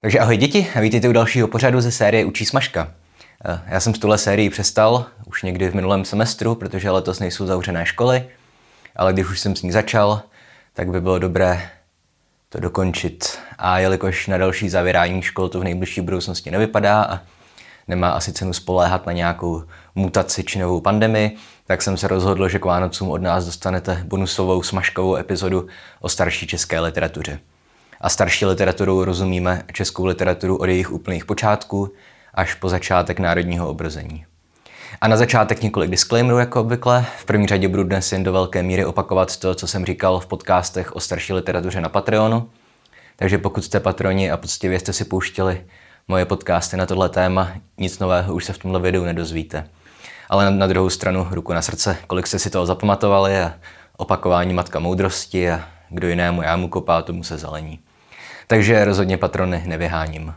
Takže ahoj děti a vítejte u dalšího pořadu ze série Učí smažka. Eh, já jsem z tuhle sérii přestal už někdy v minulém semestru, protože letos nejsou zavřené školy, ale když už jsem s ní začal, tak by bylo dobré to dokončit. A jelikož na další zavírání škol to v nejbližší budoucnosti nevypadá a nemá asi cenu spoléhat na nějakou mutaci či novou pandemii, tak jsem se rozhodl, že k Vánocům od nás dostanete bonusovou smažkovou epizodu o starší české literatuře. A starší literaturou rozumíme českou literaturu od jejich úplných počátků až po začátek národního obrození. A na začátek několik disclaimerů, jako obvykle. V první řadě budu dnes jen do velké míry opakovat to, co jsem říkal v podcastech o starší literatuře na Patreonu. Takže pokud jste patroni a poctivě jste si pouštěli moje podcasty na tohle téma, nic nového už se v tomhle videu nedozvíte. Ale na, druhou stranu, ruku na srdce, kolik jste si toho zapamatovali a opakování matka moudrosti a kdo jinému jámu kopá, tomu se zelení. Takže rozhodně patrony nevyháním.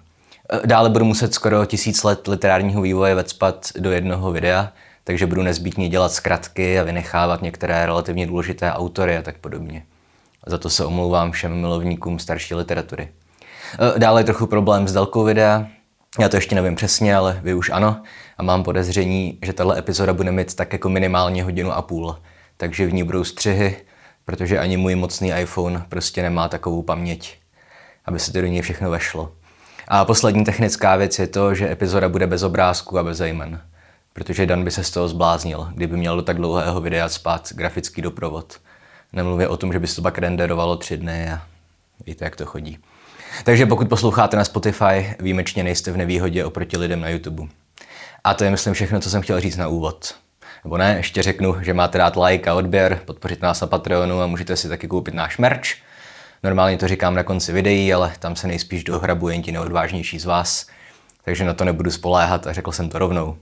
Dále budu muset skoro tisíc let literárního vývoje vecpat do jednoho videa, takže budu nezbytně dělat zkratky a vynechávat některé relativně důležité autory a tak podobně. Za to se omlouvám všem milovníkům starší literatury. Dále je trochu problém s délkou videa. Já to ještě nevím přesně, ale vy už ano. A mám podezření, že tahle epizoda bude mít tak jako minimálně hodinu a půl. Takže v ní budou střihy, protože ani můj mocný iPhone prostě nemá takovou paměť, aby se to do něj všechno vešlo. A poslední technická věc je to, že epizoda bude bez obrázku a bez jmen. Protože Dan by se z toho zbláznil, kdyby měl do tak dlouhého videa spát grafický doprovod. Nemluvě o tom, že by se to pak renderovalo tři dny a víte, jak to chodí. Takže pokud posloucháte na Spotify, výjimečně nejste v nevýhodě oproti lidem na YouTube. A to je, myslím, všechno, co jsem chtěl říct na úvod. Nebo ne, ještě řeknu, že máte dát like a odběr, podpořit nás na Patreonu a můžete si taky koupit náš merch. Normálně to říkám na konci videí, ale tam se nejspíš dohrabu jen ti neodvážnější z vás, takže na to nebudu spoléhat a řekl jsem to rovnou.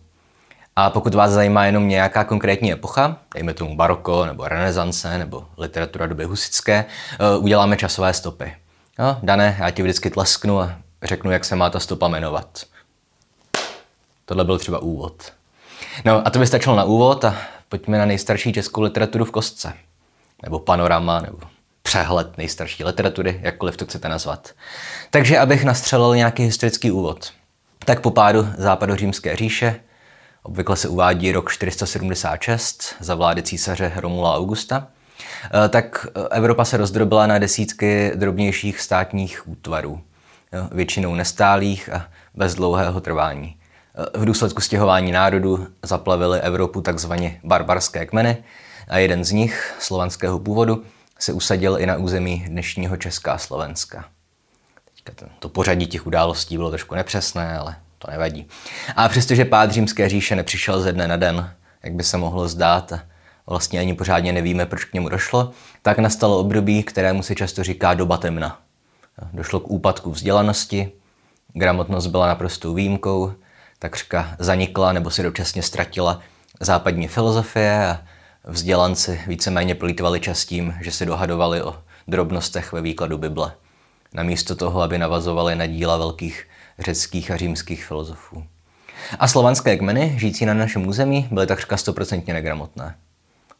A pokud vás zajímá jenom nějaká konkrétní epocha, dejme tomu baroko, nebo renesance, nebo literatura doby husické, eh, uděláme časové stopy. No, Dané, já ti vždycky tlesknu a řeknu, jak se má ta stopa jmenovat. Tohle byl třeba úvod. No a to by stačilo na úvod a pojďme na nejstarší českou literaturu v kostce. Nebo panorama, nebo přehled nejstarší literatury, jakkoliv to chcete nazvat. Takže abych nastřelil nějaký historický úvod. Tak po pádu západořímské říše, obvykle se uvádí rok 476 za vlády císaře Romula Augusta, eh, tak Evropa se rozdrobila na desítky drobnějších státních útvarů, většinou nestálých a bez dlouhého trvání. V důsledku stěhování národů zaplavily Evropu takzvaně barbarské kmeny a jeden z nich, slovanského původu, se usadil i na území dnešního Česká a Slovenska. Teďka to pořadí těch událostí bylo trošku nepřesné, ale to nevadí. A přestože pád římské říše nepřišel ze dne na den, jak by se mohlo zdát, vlastně ani pořádně nevíme, proč k němu došlo, tak nastalo období, kterému se často říká doba temna. Došlo k úpadku vzdělanosti, gramotnost byla naprostou výjimkou, takřka zanikla nebo si dočasně ztratila západní filozofie a vzdělanci víceméně plýtvali častím, že se dohadovali o drobnostech ve výkladu Bible, namísto toho, aby navazovali na díla velkých řeckých a římských filozofů. A slovanské kmeny, žijící na našem území, byly takřka stoprocentně negramotné.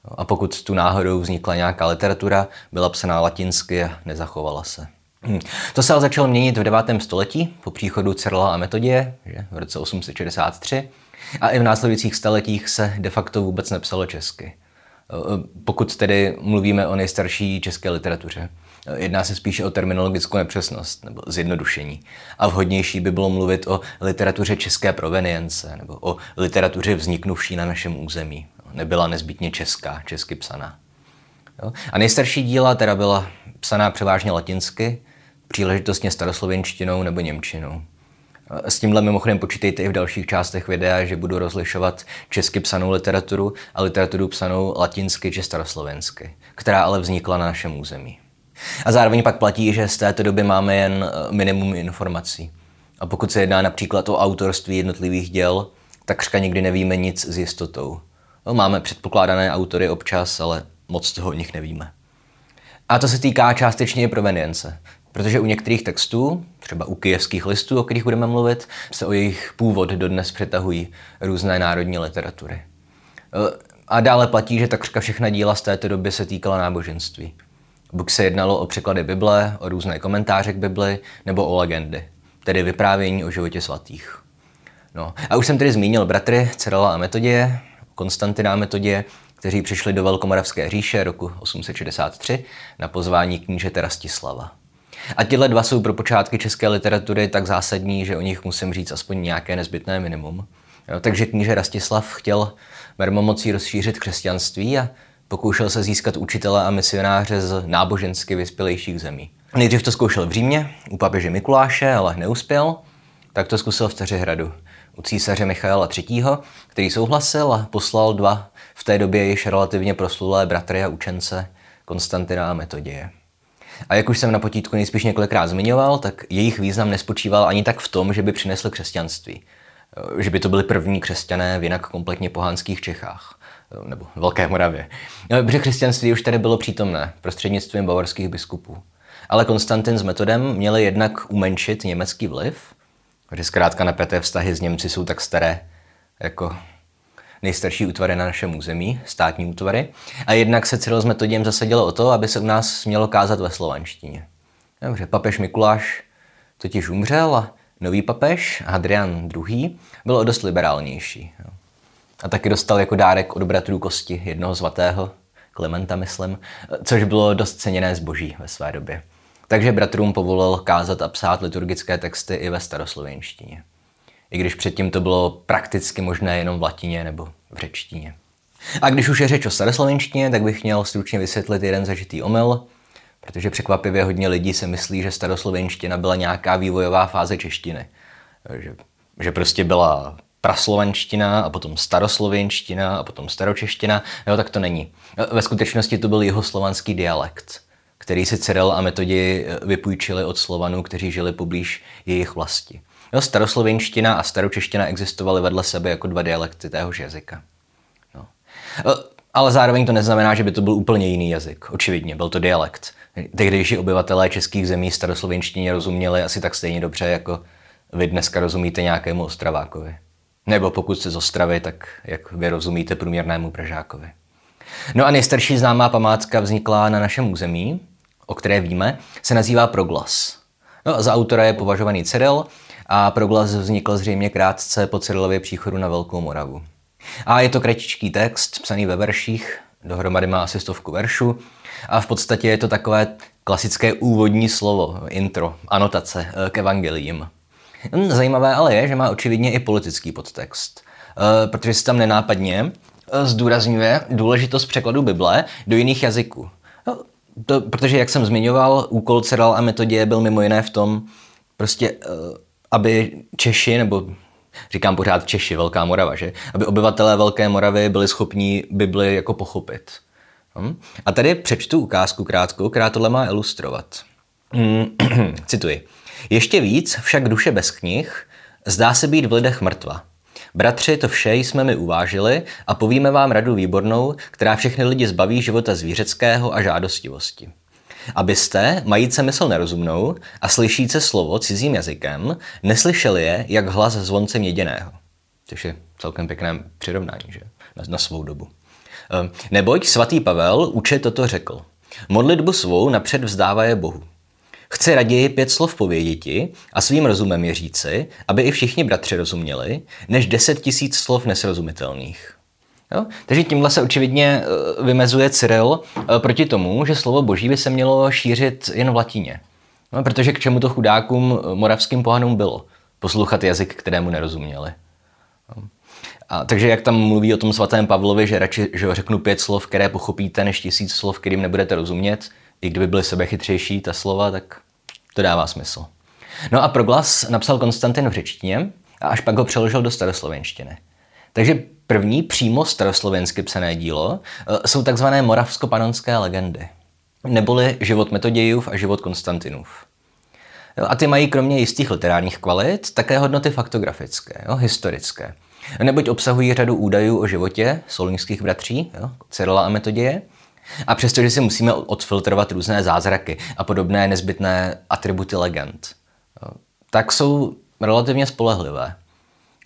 A pokud tu náhodou vznikla nějaká literatura, byla psaná latinsky a nezachovala se. To se ale začalo měnit v 9. století po příchodu Cyrila a Metodie že, v roce 863 a i v následujících staletích se de facto vůbec nepsalo česky. Pokud tedy mluvíme o nejstarší české literatuře. Jedná se spíše o terminologickou nepřesnost nebo zjednodušení. A vhodnější by bylo mluvit o literatuře české provenience nebo o literatuře vzniknuvší na našem území. Nebyla nezbytně česká, česky psaná. A nejstarší díla teda byla psaná převážně latinsky, příležitostně staroslovenštinou nebo němčinou. S tímhle mimochodem počítejte i v dalších částech videa, že budu rozlišovat česky psanou literaturu a literaturu psanou latinsky či staroslovensky, která ale vznikla na našem území. A zároveň pak platí, že z této doby máme jen eh, minimum informací. A pokud se jedná například o autorství jednotlivých děl, takřka nikdy nevíme nic s jistotou. No, máme předpokládané autory občas, ale moc toho o nich nevíme. A to se týká částečně i provenience. Protože u některých textů, třeba u kijevských listů, o kterých budeme mluvit, se o jejich původ dodnes přetahují různé národní literatury. E, a dále platí, že takřka všechna díla z této doby se týkala náboženství. Buď se jednalo o překlady Bible, o různé komentáře k Bibli, nebo o legendy. tedy vyprávění o životě svatých. No. A už jsem tedy zmínil bratry Cyrila a Metodie, Konstantina a Metodie, kteří přišli do Velkomoravské říše roku 863 na pozvání knížete Rastislava. A tyhle dva jsou pro počátky české literatury tak zásadní, že o nich musím říct aspoň nějaké nezbytné minimum. Jo, takže kníže Rastislav chtěl mermomocí rozšířit křesťanství a pokoušel se získat učitele a misionáře z nábožensky vyspělejších zemí. Nejdřív to zkoušel v Římě, u papeže Mikuláše, ale neuspěl, tak to zkusil v Teřehradu, u císaře Michaela III., který souhlasil a poslal dva v té době již relativně proslulé bratry a učence Konstantina a Metodie. A jak už jsem na potítku nejspíš několikrát zmiňoval, tak jejich význam nespočíval ani tak v tom, že by přinesl křesťanství. Že by to byli první křesťané v jinak kompletně pohánských Čechách nebo Velké Moravě. Protože křesťanství už tady bylo přítomné prostřednictvím bavorských biskupů. Ale Konstantin s metodem měli jednak umenšit německý vliv, že zkrátka napěté vztahy s Němci jsou tak staré jako nejstarší útvary na našem území, státní útvary. A jednak se Cyril s metodiem zasadilo o to, aby se u nás smělo kázat ve slovanštině. Dobře, papež Mikuláš totiž umřel a nový papež, Hadrian II., byl o dost liberálnější. A taky dostal jako dárek od bratrů kosti jednoho svatého, Klementa myslím, což bylo dost ceněné zboží ve své době. Takže bratrům povolil kázat a psát liturgické texty i ve staroslovenštině. I když předtím to bylo prakticky možné jenom v latině nebo v řečtině. A když už je řeč o staroslovenštině, tak bych měl stručně vysvětlit jeden zažitý omyl, protože překvapivě hodně lidí se myslí, že staroslovenština byla nějaká vývojová fáze češtiny. Že, že prostě byla praslovanština a potom staroslovenština a potom staročeština. Jo, tak to není. Ve skutečnosti to byl jeho slovanský dialekt který si Cyril a Metodi vypůjčili od Slovanů, kteří žili poblíž jejich vlasti. Jo, staroslovenština a staročeština existovaly vedle sebe jako dva dialekty téhož jazyka. No. Ale zároveň to neznamená, že by to byl úplně jiný jazyk. Očividně, byl to dialekt. Tehdejší obyvatelé českých zemí staroslovenštině rozuměli asi tak stejně dobře, jako vy dneska rozumíte nějakému Ostravákovi. Nebo pokud jste z Ostravy, tak jak vy rozumíte průměrnému Pražákovi. No a nejstarší známá památka vznikla na našem území, o které víme, se nazývá Proglas. No, za autora je považovaný Cyril a Proglas vznikl zřejmě krátce po Cyrilově příchodu na Velkou Moravu. A je to kratičký text, psaný ve verších, dohromady má asi stovku veršů a v podstatě je to takové klasické úvodní slovo, intro, anotace eh, k evangeliím. Hm, zajímavé ale je, že má očividně i politický podtext, eh, protože se tam nenápadně eh, zdůrazňuje důležitost překladu Bible do jiných jazyků. No, to, protože, jak jsem zmiňoval, úkol Ceral a metodě byl mimo jiné v tom, prostě, aby Češi, nebo říkám pořád Češi, Velká Morava, že? Aby obyvatelé Velké Moravy byli schopní Bibli jako pochopit. Hm? A tady přečtu ukázku krátkou, která tohle má ilustrovat. Hmm, cituji. Ještě víc však duše bez knih zdá se být v lidech mrtva. Bratři, to vše jsme mi uvážili a povíme vám radu výbornou, která všechny lidi zbaví života zvířeckého a žádostivosti. Abyste, majíce mysl nerozumnou a slyšíce slovo cizím jazykem, neslyšeli je jak hlas zvonce měděného. Což je celkem pěkné přirovnání, že? Na, na svou dobu. Ehm, neboť svatý Pavel uče toto řekl. Modlitbu svou napřed vzdává je Bohu. Chci raději pět slov pověděti a svým rozumem je říci, aby i všichni bratři rozuměli, než deset tisíc slov nesrozumitelných. Jo? Takže tímhle se očividně eh, vymezuje Cyril eh, proti tomu, že slovo boží by se mělo šířit jen v latině. No, protože k čemu to chudákům eh, moravským pohanům bylo? Poslouchat jazyk, kterému nerozuměli. No. A, takže jak tam mluví o tom svatém Pavlovi, že radši že řeknu pět slov, které pochopíte, než tisíc slov, kterým nebudete rozumět, i kdyby byly sebechytřejší ta slova, tak to dává smysl. No a proglas napsal Konstantin v řečtině a až pak ho přeložil do staroslovenštiny. Takže první přímo staroslovensky psané dílo eh, jsou takzvané moravsko-panonské legendy, neboli život Metodějův a život Konstantinův. A ty mají kromě jistých literárních kvalit také hodnoty faktografické, jo, historické. Neboť obsahují řadu údajů o životě solnických bratří, Cyrila a Metoděje, a přestože si musíme odfiltrovat různé zázraky a podobné nezbytné atributy legend, tak jsou relativně spolehlivé.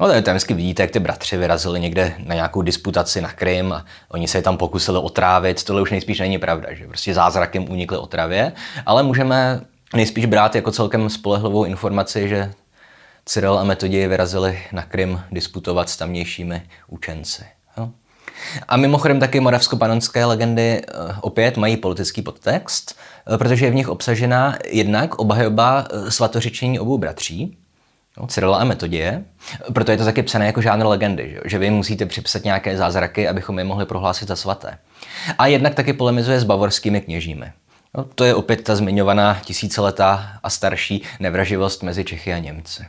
No, tady tam vždycky vidíte, jak ty bratři vyrazili někde na nějakou disputaci na Krym a oni se je tam pokusili otrávit. Tohle už nejspíš není pravda, že prostě zázrakem unikly otravě, ale můžeme nejspíš brát jako celkem spolehlivou informaci, že Cyril a Metodij vyrazili na Krym disputovat s tamnějšími učenci. Jo? A mimochodem taky moravsko-panonské legendy eh, opět mají politický podtext, eh, protože je v nich obsažena jednak obhajoba eh, svatořečení obou bratří, no, Cyrila a Metodie, proto je to taky psané jako žánr legendy, že, že vy musíte připsat nějaké zázraky, abychom je mohli prohlásit za svaté. A jednak taky polemizuje s bavorskými kněžími. No, to je opět ta zmiňovaná tisíciletá a starší nevraživost mezi Čechy a Němci.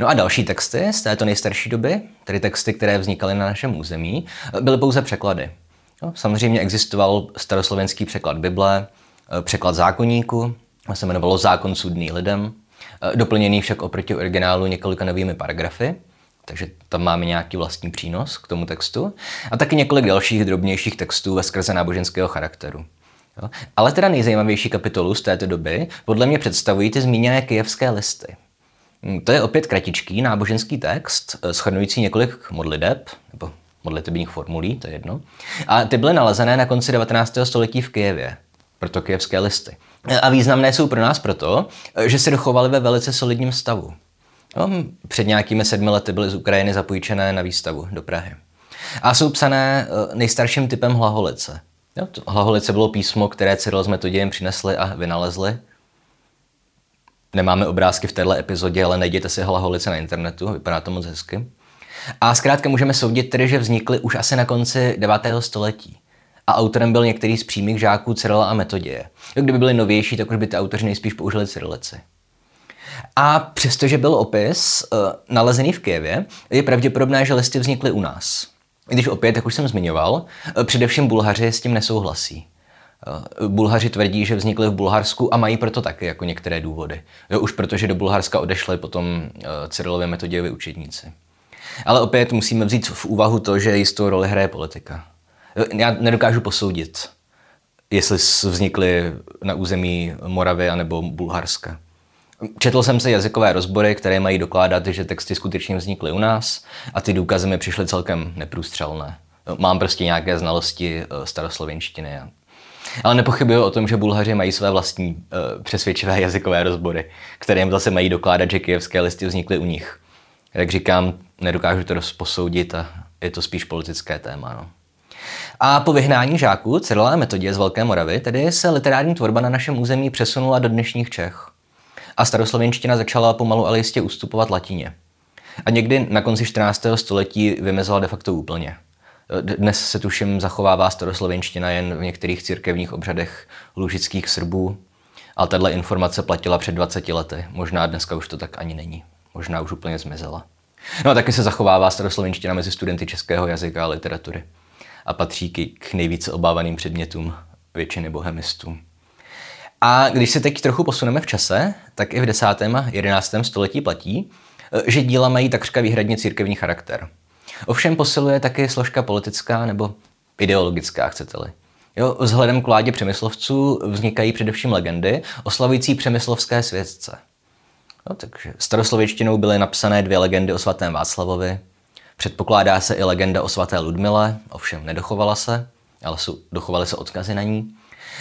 No a další texty z této nejstarší doby, tedy texty, které vznikaly na našem území, byly pouze překlady. No, samozřejmě existoval staroslovenský překlad Bible, překlad zákonníku, se jmenovalo Zákon sudný lidem, doplněný však oproti originálu několika novými paragrafy, takže tam máme nějaký vlastní přínos k tomu textu, a taky několik dalších drobnějších textů ve skrze náboženského charakteru. Jo? Ale teda nejzajímavější kapitolu z této doby podle mě představují ty zmíněné kijevské listy. Hm, to je opět kratičký náboženský text, eh, schrnující několik modliteb, nebo modlitebních formulí, to je jedno. A ty byly nalezené na konci 19. století v Kijevě, proto kijevské listy. A významné jsou pro nás proto, že se dochovaly ve velice solidním stavu. No, před nějakými sedmi lety byly z Ukrajiny zapůjčené na výstavu do Prahy. A jsou psané eh, nejstarším typem hlaholice. Jo, to hlaholice bylo písmo, které Cyril s Metodiem přinesli a vynalezli. Nemáme obrázky v této epizodě, ale najděte si hlaholice na internetu, vypadá to moc hezky. A zkrátka můžeme soudit tedy, že vznikly už asi na konci 9. století. A autorem byl některý z přímých žáků Cyrila a Metodie. Kdyby byli novější, tak už by ty autoři nejspíš použili cyrilici. A přestože byl opis uh, nalezený v Kijevě, je pravděpodobné, že listy vznikly u nás. Když opět, jak už jsem zmiňoval, uh, především Bulhaři s tím nesouhlasí. Uh, Bulhaři tvrdí, že vznikly v Bulharsku a mají proto taky jako některé důvody. Jo, už protože do Bulharska odešli potom Cyrilově metodějovi učedníci. Ale opět musíme vzít v úvahu to, že jistou roli hraje politika. Já nedokážu posoudit, jestli vznikly na území Moravy anebo Bulharska. Četl jsem si jazykové rozbory, které mají dokládat, že texty skutečně vznikly u nás a ty důkazy mi přišly celkem neprůstřelné. Mám prostě nějaké znalosti eh, staroslovenštiny. Ale nepochybuju o tom, že Bulhaři mají své vlastní uh, přesvědčivé jazykové rozbory, které jim zase mají dokládat, že kijevské listy vznikly u nich. Jak říkám, nedokážu to posoudit a je to spíš politické téma. No. A po vyhnání žáků Cyrila Metodě z Velké Moravy tedy se literární tvorba na našem území přesunula do dnešních Čech a staroslovenština začala pomalu ale jistě ustupovat latině. A někdy na konci 14. století vymezela de facto úplně. Dnes se tuším zachovává staroslovenština jen v některých církevních obřadech lužických Srbů, ale tahle informace platila před 20 lety. Možná dneska už to tak ani není. Možná už úplně zmizela. No a taky se zachovává staroslovenština mezi studenty českého jazyka a literatury. A patří k nejvíce obávaným předmětům většiny bohemistů. A když se teď trochu posuneme v čase, tak i v 10. a 11. století platí, eh, že díla mají takřka výhradně církevní charakter. Ovšem posiluje taky složka politická nebo ideologická, chcete-li. Jo, vzhledem k vládě přemyslovců vznikají především legendy oslavující přemyslovské světce. No, takže staroslověčtinou byly napsané dvě legendy o svatém Václavovi. Předpokládá se i legenda o svaté Ludmile, ovšem nedochovala se, ale jsou, dochovaly se odkazy na ní.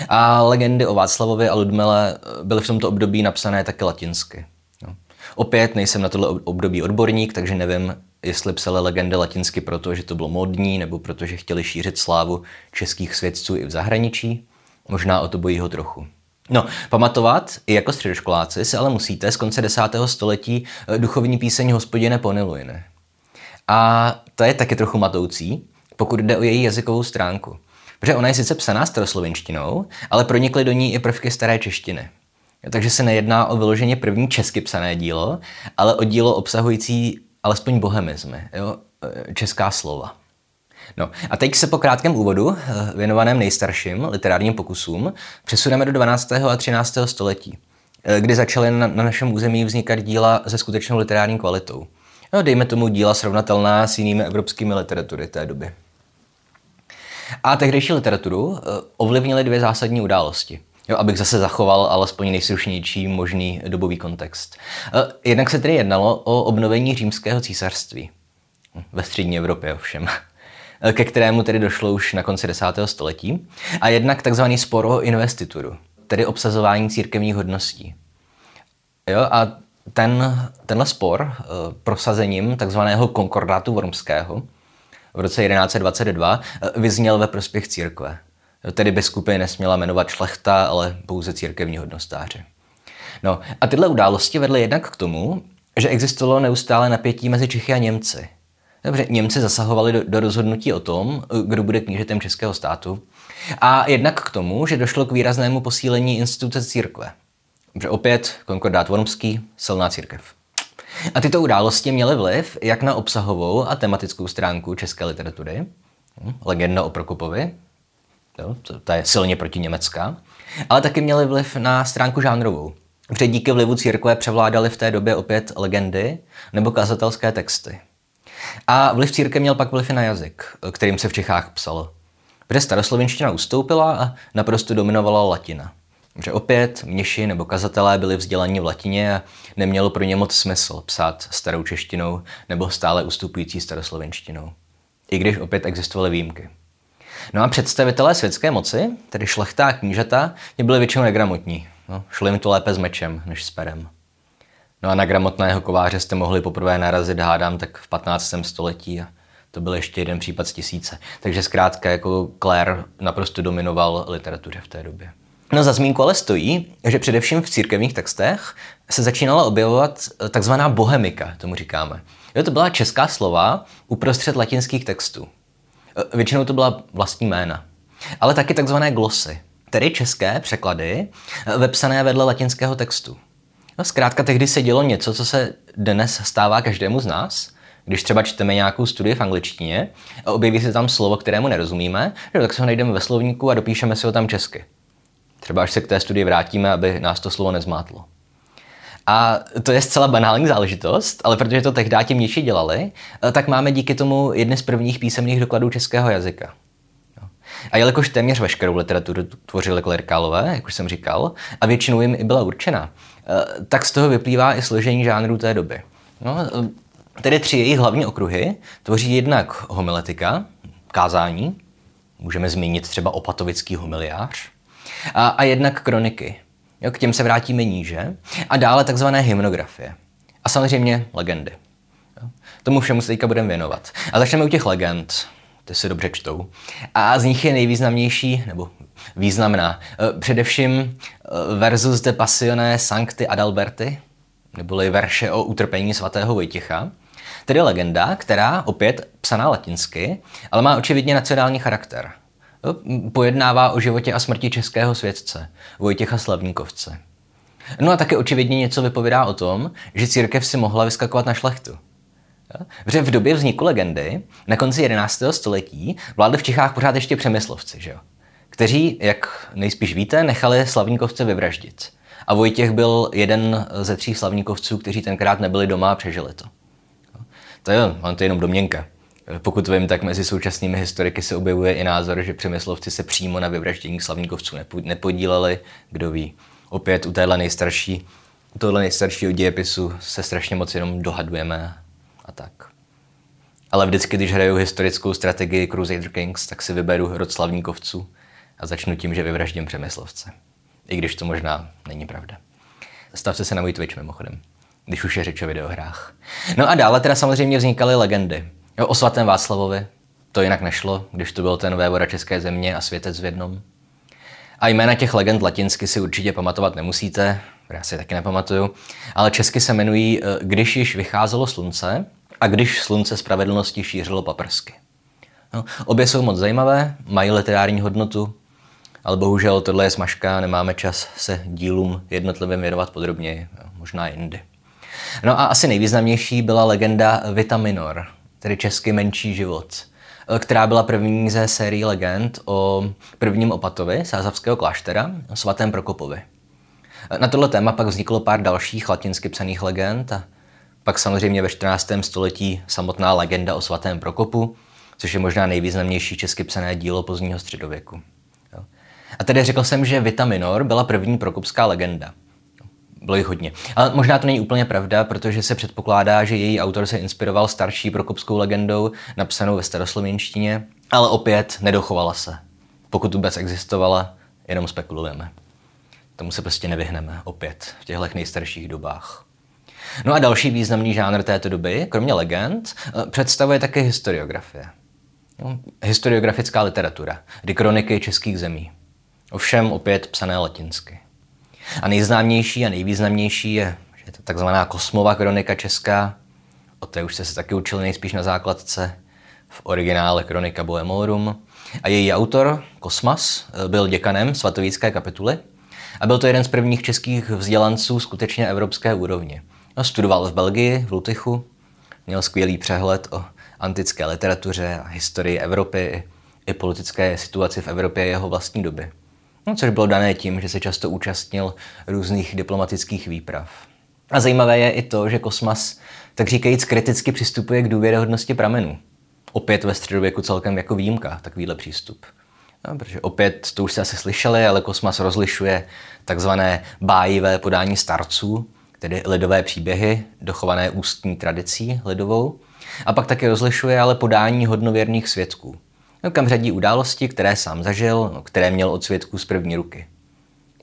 A legendy o Václavovi a Ludmile eh, byly v tomto období napsané také latinsky. No. Opět nejsem na tohle období odborník, takže nevím, jestli psali legendy latinsky proto, že to bylo modní, nebo protože chtěli šířit slávu českých svědců i v zahraničí. Možná o to bojího trochu. No, pamatovat i jako středoškoláci si ale musíte z konce desátého století eh, duchovní píseň Hospodine Poniluine. A to je taky trochu matoucí, pokud jde o její jazykovou stránku. Protože ona je sice psaná staroslovenštinou, ale pronikly do ní i prvky staré češtiny. Takže se nejedná o vyloženě první česky psané dílo, ale o dílo obsahující alespoň bohemismy, jo? E, česká slova. No a teď se po krátkém úvodu, e, věnovaném nejstarším literárním pokusům, přesuneme do 12. a 13. století, e, kdy začaly na našem území vznikat díla se skutečnou literární kvalitou. No, dejme tomu díla srovnatelná s jinými evropskými literatury té doby. A tehdejší literaturu eh, ovlivnily dvě zásadní události. Jo, abych zase zachoval alespoň nejslušnější možný dobový kontext. Eh, jednak se tedy jednalo o obnovení římského císařství. Ve střední Evropě ovšem. Eh, ke kterému tedy došlo už na konci desátého století. A jednak takzvaný spor o investituru, tedy obsazování církevních hodností. Jo, a ten, tenhle spor uh, prosazením takzvaného konkordátu wormského v roce 1122 uh, vyzněl ve prospěch církve. Tedy biskupy nesměla jmenovat šlechta, ale pouze církevní hodnostáře. No a tyhle události vedly jednak k tomu, že existovalo neustále napětí mezi Čechy a Němci. Dobře, Němci zasahovali do, do rozhodnutí o tom, kdo bude knížetem českého státu. A jednak k tomu, že došlo k výraznému posílení instituce církve. Dobře, opět konkordát Wormský, silná církev. A tyto události měly vliv jak na obsahovou a tematickou stránku české literatury, hm, legenda o Prokopovi, jo, ta je silně proti německá, ale taky měly vliv na stránku žánrovou. Protože díky vlivu církve převládaly v té době opět legendy nebo kazatelské texty. A vliv církve měl pak vliv i na jazyk, kterým se v Čechách psalo. Protože staroslovenština ustoupila a naprosto dominovala latina. Že opět mniši nebo kazatelé byli vzdělaní v latině a nemělo pro ně moc smysl psát starou češtinou nebo stále ustupující staroslovenštinou. I když opět existovaly výjimky. No a představitelé světské moci, tedy šlechta a knížata, byli většinou negramotní. No, šlo jim to lépe s mečem než s perem. No a na gramotného kováře jste mohli poprvé narazit, hádám, tak v 15. století a to byl ještě jeden případ z tisíce. Takže zkrátka jako Claire naprosto dominoval literatuře v té době. No za zmínku ale stojí, že především v církevních textech se začínala objevovat eh, takzvaná bohemika, tomu říkáme. Jo, to byla česká slova uprostřed latinských textů. Eh, většinou to byla vlastní jména. Ale taky takzvané glosy, tedy české překlady eh, vepsané vedle latinského textu. No, zkrátka tehdy se dělo něco, co se dnes stává každému z nás. Když třeba čteme nějakou studii v angličtině a objeví se tam slovo, kterému nerozumíme, tak se ho najdeme ve slovníku a dopíšeme si ho tam česky. Třeba až se k té studii vrátíme, aby nás to slovo nezmátlo. A to je zcela banální záležitost, ale protože to tehdy ti mniši dělali, eh, tak máme díky tomu jedny z prvních písemných dokladů českého jazyka. A jelikož téměř veškerou literaturu tvořili klerikálové, jak už jsem říkal, a většinou jim i byla určena, eh, tak z toho vyplývá i složení žánru té doby. No, eh, tedy tři jejich hlavní okruhy tvoří jednak homiletika, kázání, můžeme zmínit třeba opatovický homiliář, a, a jednak kroniky. Jo, k těm se vrátíme níže. A dále takzvané hymnografie. A samozřejmě legendy. Jo. Tomu všemu se teďka budeme věnovat. A začneme u těch legend. Ty se dobře čtou. A z nich je nejvýznamnější, nebo významná, eh, především eh, versus de Passione Sancti Adalberti, neboli verše o utrpení svatého Vojtěcha, tedy legenda, která opět psaná latinsky, ale má očividně nacionální charakter – pojednává o životě a smrti českého světce, Vojtěcha Slavníkovce. No a také očividně něco vypovídá o tom, že církev si mohla vyskakovat na šlechtu. Protože v době vzniku legendy, na konci 11. století, vládli v Čechách pořád ještě přemyslovci, že jo? kteří, jak nejspíš víte, nechali Slavníkovce vyvraždit. A Vojtěch byl jeden ze tří Slavníkovců, kteří tenkrát nebyli doma a přežili to. To je, to je jenom domněnka. Pokud vím, tak mezi současnými historiky se objevuje i názor, že přemyslovci se přímo na vyvraždění slavníkovců nepodíleli, kdo ví. Opět u téhle nejstarší, u tohle nejstaršího dějepisu se strašně moc jenom dohadujeme a tak. Ale vždycky, když hraju historickou strategii Crusader Kings, tak si vyberu rod slavníkovců a začnu tím, že vyvraždím přemyslovce. I když to možná není pravda. Stavte se na můj Twitch mimochodem, když už je řeč o videohrách. No a dále teda samozřejmě vznikaly legendy. Jo, o svatém Václavovi. To jinak nešlo, když to byl ten vévoda České země a světec v jednom. A jména těch legend latinsky si určitě pamatovat nemusíte, já si taky nepamatuju, ale česky se jmenují eh, Když již vycházelo slunce a Když slunce spravedlnosti šířilo paprsky. No, obě jsou moc zajímavé, mají literární hodnotu, ale bohužel tohle je smažka, nemáme čas se dílům jednotlivě věnovat podrobněji, možná jindy. No a asi nejvýznamnější byla legenda Vita Minor, tedy česky Menší život, eh, která byla první ze sérii legend o prvním opatovi sázavského kláštera, svatém Prokopovi. Eh, na tohle téma pak vzniklo pár dalších latinsky psaných legend a pak samozřejmě ve 14. století samotná legenda o svatém Prokopu, což je možná nejvýznamnější česky psané dílo pozdního středověku. A tedy řekl jsem, že Vita Minor byla první prokopská legenda bylo jich hodně. Ale možná to není úplně pravda, protože se předpokládá, že její autor se inspiroval starší prokopskou legendou, napsanou ve staroslověnštině, ale opět nedochovala se. Pokud vůbec existovala, jenom spekulujeme. Tomu se prostě nevyhneme opět v těchto nejstarších dobách. No a další významný žánr této doby, kromě legend, představuje také historiografie. No, historiografická literatura, kdy kroniky českých zemí. Ovšem opět psané latinsky. A nejznámější a nejvýznamnější je, že je to takzvaná kosmová kronika česká, o té už jste se taky učili nejspíš na základce, v originále Kronika Bohemorum. A její autor, Kosmas, byl děkanem svatovícké kapituly a byl to jeden z prvních českých vzdělanců skutečně evropské úrovně. No, studoval v Belgii, v Lutychu, měl skvělý přehled o antické literatuře a historii Evropy i politické situaci v Evropě jeho vlastní doby. No, což bylo dané tím, že se často účastnil různých diplomatických výprav. A zajímavé je i to, že Kosmas tak říkajíc kriticky přistupuje k důvěryhodnosti pramenů. Opět ve středověku celkem jako výjimka takovýhle přístup. No, protože opět, to už jste asi slyšeli, ale Kosmas rozlišuje takzvané bájivé podání starců, tedy lidové příběhy, dochované ústní tradicí lidovou, a pak také rozlišuje ale podání hodnověrných svědků, kam řadí události, které sám zažil, no, které měl od svědků z první ruky.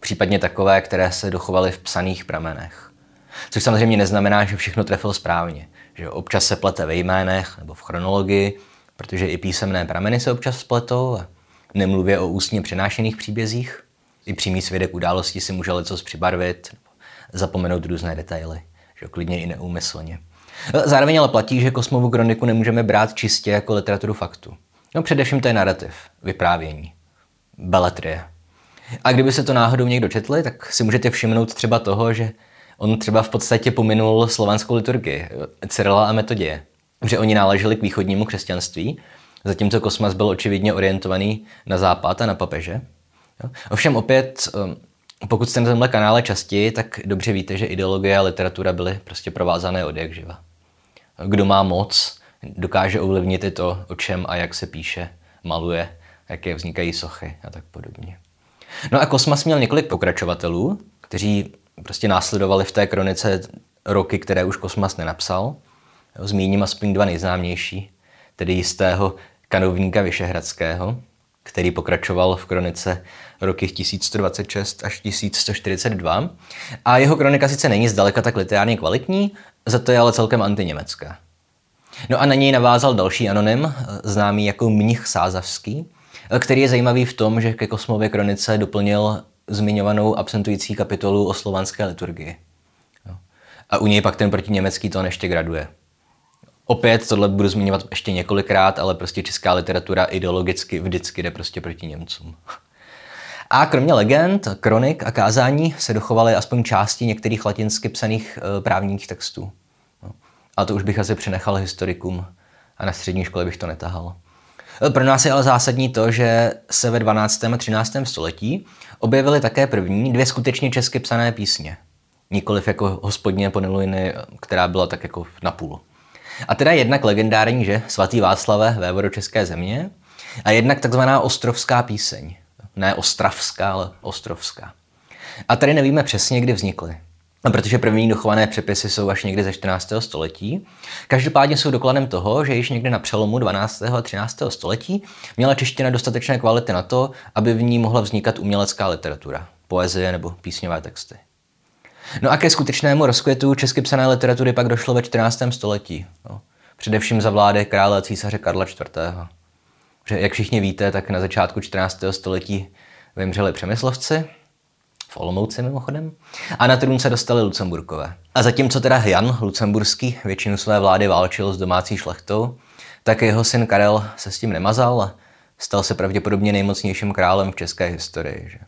Případně takové, které se dochovaly v psaných pramenech. Což samozřejmě neznamená, že všechno trefil správně. Že občas se plete ve jménech nebo v chronologii, protože i písemné prameny se občas spletou a nemluvě o ústně přenášených příbězích. I přímý svědek události si může lecos přibarvit, zapomenout různé detaily, že klidně i neúmyslně. Zároveň ale platí, že kosmovou kroniku nemůžeme brát čistě jako literaturu faktu. No především to je narrativ, vyprávění, beletrie. A kdyby se to náhodou někdo četli, tak si můžete všimnout třeba toho, že on třeba v podstatě pominul slovanskou liturgii, Cyrila a Metodie, že oni náleželi k východnímu křesťanství, zatímco Kosmas byl očividně orientovaný na západ a na papeže. Ovšem opět, um, pokud jste na tomhle kanále častěji, tak dobře víte, že ideologie a literatura byly prostě provázané od jak živa. Kdo má moc, dokáže ovlivnit i to, o čem a jak se píše, maluje, jaké vznikají sochy a tak podobně. No a Kosmas měl několik pokračovatelů, kteří prostě následovali v té kronice roky, které už Kosmas nenapsal. Zmíním aspoň dva nejznámější, tedy jistého kanovníka Vyšehradského, který pokračoval v kronice roky 1126 až 1142. A jeho kronika sice není zdaleka tak literárně kvalitní, za to je ale celkem antiněmecká. No a na něj navázal další anonym, známý jako mnich Sázavský, který je zajímavý v tom, že ke Kosmově kronice doplnil zmiňovanou absentující kapitolu o slovanské liturgii. A u něj pak ten protiněmecký tón ještě graduje. Opět tohle budu zmiňovat ještě několikrát, ale prostě česká literatura ideologicky vždycky jde prostě proti Němcům. A kromě legend, kronik a kázání se dochovaly aspoň části některých latinsky psaných e, právních textů. A to už bych asi přenechal historikům a na střední škole bych to netahal. E, pro nás je ale zásadní to, že se ve 12. a 13. století objevily také první dvě skutečně česky psané písně. Nikoliv jako hospodně Ponilujny, která byla tak jako na půl. A teda jednak legendární, že svatý Václave, vévodo České země, a jednak takzvaná ostrovská píseň. Ne ostravská, ale ostrovská. A tady nevíme přesně, kdy vznikly. Protože první dochované přepisy jsou až někdy ze 14. století. Každopádně jsou dokladem toho, že již někdy na přelomu 12. a 13. století měla čeština dostatečné kvality na to, aby v ní mohla vznikat umělecká literatura, poezie nebo písňové texty. No a ke skutečnému rozkvětu česky psané literatury pak došlo ve 14. století. No, především za vlády krále císaře Karla IV. Že, jak všichni víte, tak na začátku 14. století vymřeli přemyslovci, v Olomouci mimochodem, a na trůn se dostali Lucemburkové. A zatímco teda Jan Lucemburský většinu své vlády válčil s domácí šlechtou, tak jeho syn Karel se s tím nemazal a stal se pravděpodobně nejmocnějším králem v české historii. Že?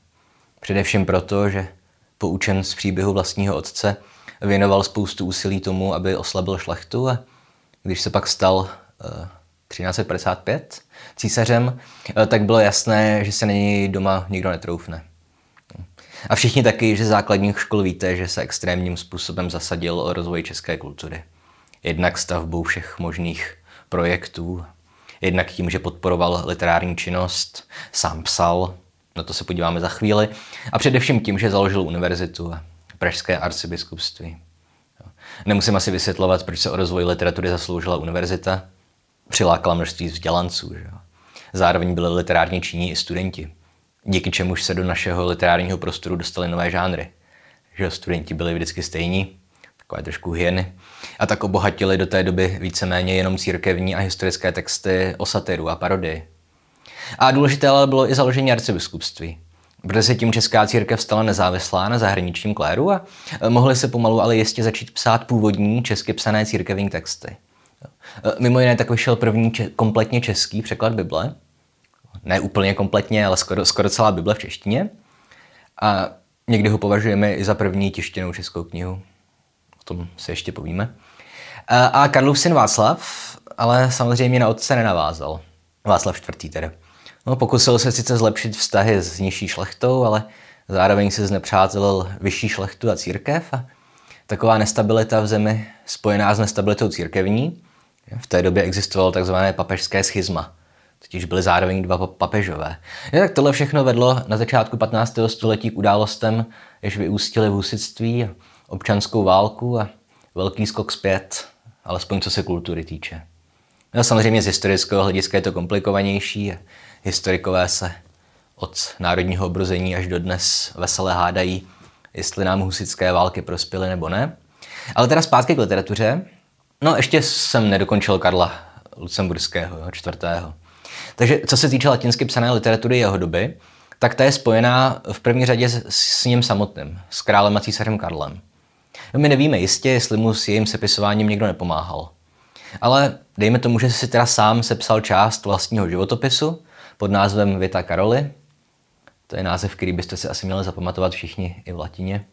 Především proto, že poučen z příběhu vlastního otce, věnoval spoustu úsilí tomu, aby oslabil šlechtu a když se pak stal uh, eh, 1355 císařem, uh, tak bylo jasné, že se na něj doma nikdo netroufne. A všichni taky, že základních škol víte, že se extrémním způsobem zasadil o rozvoj české kultury. Jednak stavbou všech možných projektů, jednak tím, že podporoval literární činnost, sám psal, na to se podíváme za chvíli. A především tím, že založil univerzitu a Pražské arcibiskupství. Nemusím asi vysvětlovat, proč se o rozvoj literatury zasloužila univerzita. Přilákala množství vzdělanců. Že? Zároveň byli literárně činí i studenti, díky čemuž se do našeho literárního prostoru dostali nové žánry. Že studenti byli vždycky stejní, takové trošku hyeny. A tak obohatili do té doby víceméně jenom církevní a historické texty o satiru a parodii. A důležité ale bylo i založení arcibiskupství, protože se tím česká církev stala nezávislá na zahraničním kléru a mohli se pomalu ale jistě začít psát původní česky psané církevní texty. Mimo jiné tak vyšel první če- kompletně český překlad Bible. Ne úplně kompletně, ale skoro, skoro celá Bible v češtině. A někdy ho považujeme i za první tištěnou českou knihu. O tom se ještě povíme. A Karlův syn Václav, ale samozřejmě na otce nenavázal. Václav IV. tedy. No, pokusil se sice zlepšit vztahy s nižší šlechtou, ale zároveň se znepřátelil vyšší šlechtu a církev a taková nestabilita v zemi spojená s nestabilitou církevní. V té době existovalo takzvané papežské schizma, totiž byly zároveň dva papežové. Je, tak tohle všechno vedlo na začátku 15. století k událostem, jež vyústily v husitství, občanskou válku a velký skok zpět, alespoň co se kultury týče. No, samozřejmě z historického hlediska je to komplikovanější. Historikové se od národního obrození až do dnes veselé hádají, jestli nám husické války prospěly nebo ne. Ale teda zpátky k literatuře. No, ještě jsem nedokončil Karla Lucemburského, čtvrtého. Takže co se týče latinsky psané literatury jeho doby, tak ta je spojená v první řadě s, s ním samotným, s králem a císařem Karlem. My nevíme jistě, jestli mu s jejím sepisováním někdo nepomáhal. Ale dejme tomu, že si teda sám sepsal část vlastního životopisu pod názvem Vita Karoli. To je název, který byste si asi měli zapamatovat všichni i v latině.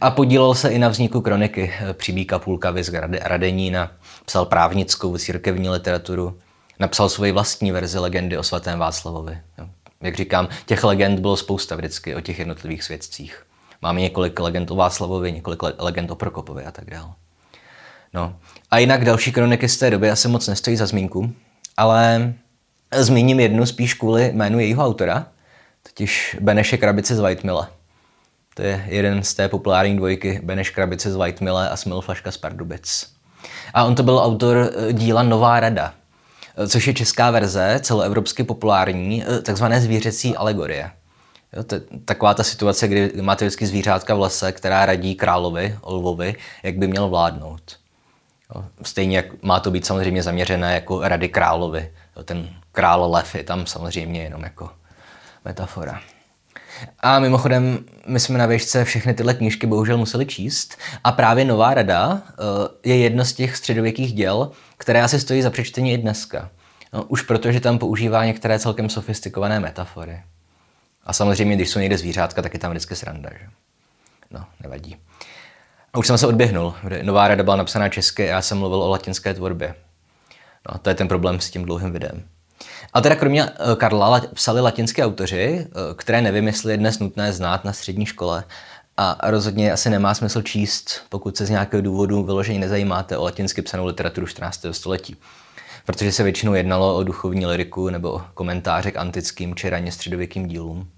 A podílel se i na vzniku kroniky Přibíka Půlkavy z Radenína, psal právnickou církevní literaturu, napsal svoji vlastní verzi legendy o svatém Václavovi. Jak říkám, těch legend bylo spousta vždycky o těch jednotlivých svědcích. Máme několik legend o Václavovi, několik legend o Prokopovi a tak dále. No. A jinak další kroniky z té doby asi moc nestojí za zmínku, ale zmíním jednu spíš kvůli jménu jejího autora, totiž Beneše Krabice z Whitemille. To je jeden z té populární dvojky Beneš Krabice z Whitemille a Smil Flaška z Pardubic. A on to byl autor eh, díla Nová rada, což je česká verze, celoevropsky populární, eh, takzvané zvířecí alegorie. Jo, to je taková ta situace, kdy máte vždycky zvířátka v lese, která radí královi, lvovi, jak by měl vládnout. Jo, stejně jak má to být samozřejmě zaměřené jako rady královi. Jo, ten král lev je tam samozřejmě jenom jako metafora. A mimochodem, my jsme na věžce všechny tyhle knížky bohužel museli číst a právě Nová rada eh, je jedno z těch středověkých děl, které asi stojí za přečtení i dneska. No, už protože tam používá některé celkem sofistikované metafory. A samozřejmě, když jsou někde zvířátka, tak je tam vždycky sranda. Že? No, nevadí. A už jsem se odběhnul. Nová rada byla napsaná česky a já jsem mluvil o latinské tvorbě. No, to je ten problém s tím dlouhým videem. A teda kromě eh, Karla psali latinské autoři, eh, které nevím, jestli je dnes nutné znát na střední škole. A rozhodně asi nemá smysl číst, pokud se z nějakého důvodu vyloženě nezajímáte o latinsky psanou literaturu 14. století. Protože se většinou jednalo o duchovní liriku nebo o komentáře k antickým či raně středověkým dílům.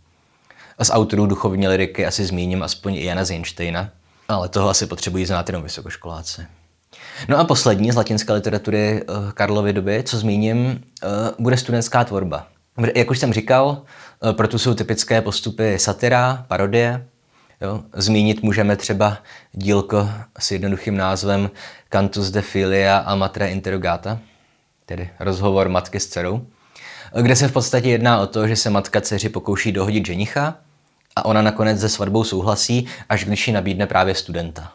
A z autorů duchovní liriky asi zmíním aspoň i Jana Zinštejna, ale toho asi potřebují znát jenom vysokoškoláci. No a poslední z latinské literatury uh, Karlovy doby, co zmíním, uh, bude studentská tvorba. Jak už jsem říkal, uh, proto jsou typické postupy satira, parodie. Jo. Zmínit můžeme třeba dílko s jednoduchým názvem Cantus de filia a matre interrogata, tedy rozhovor matky s dcerou, kde se v podstatě jedná o to, že se matka dceři pokouší dohodit ženicha a ona nakonec se svatbou souhlasí, až když ji nabídne právě studenta.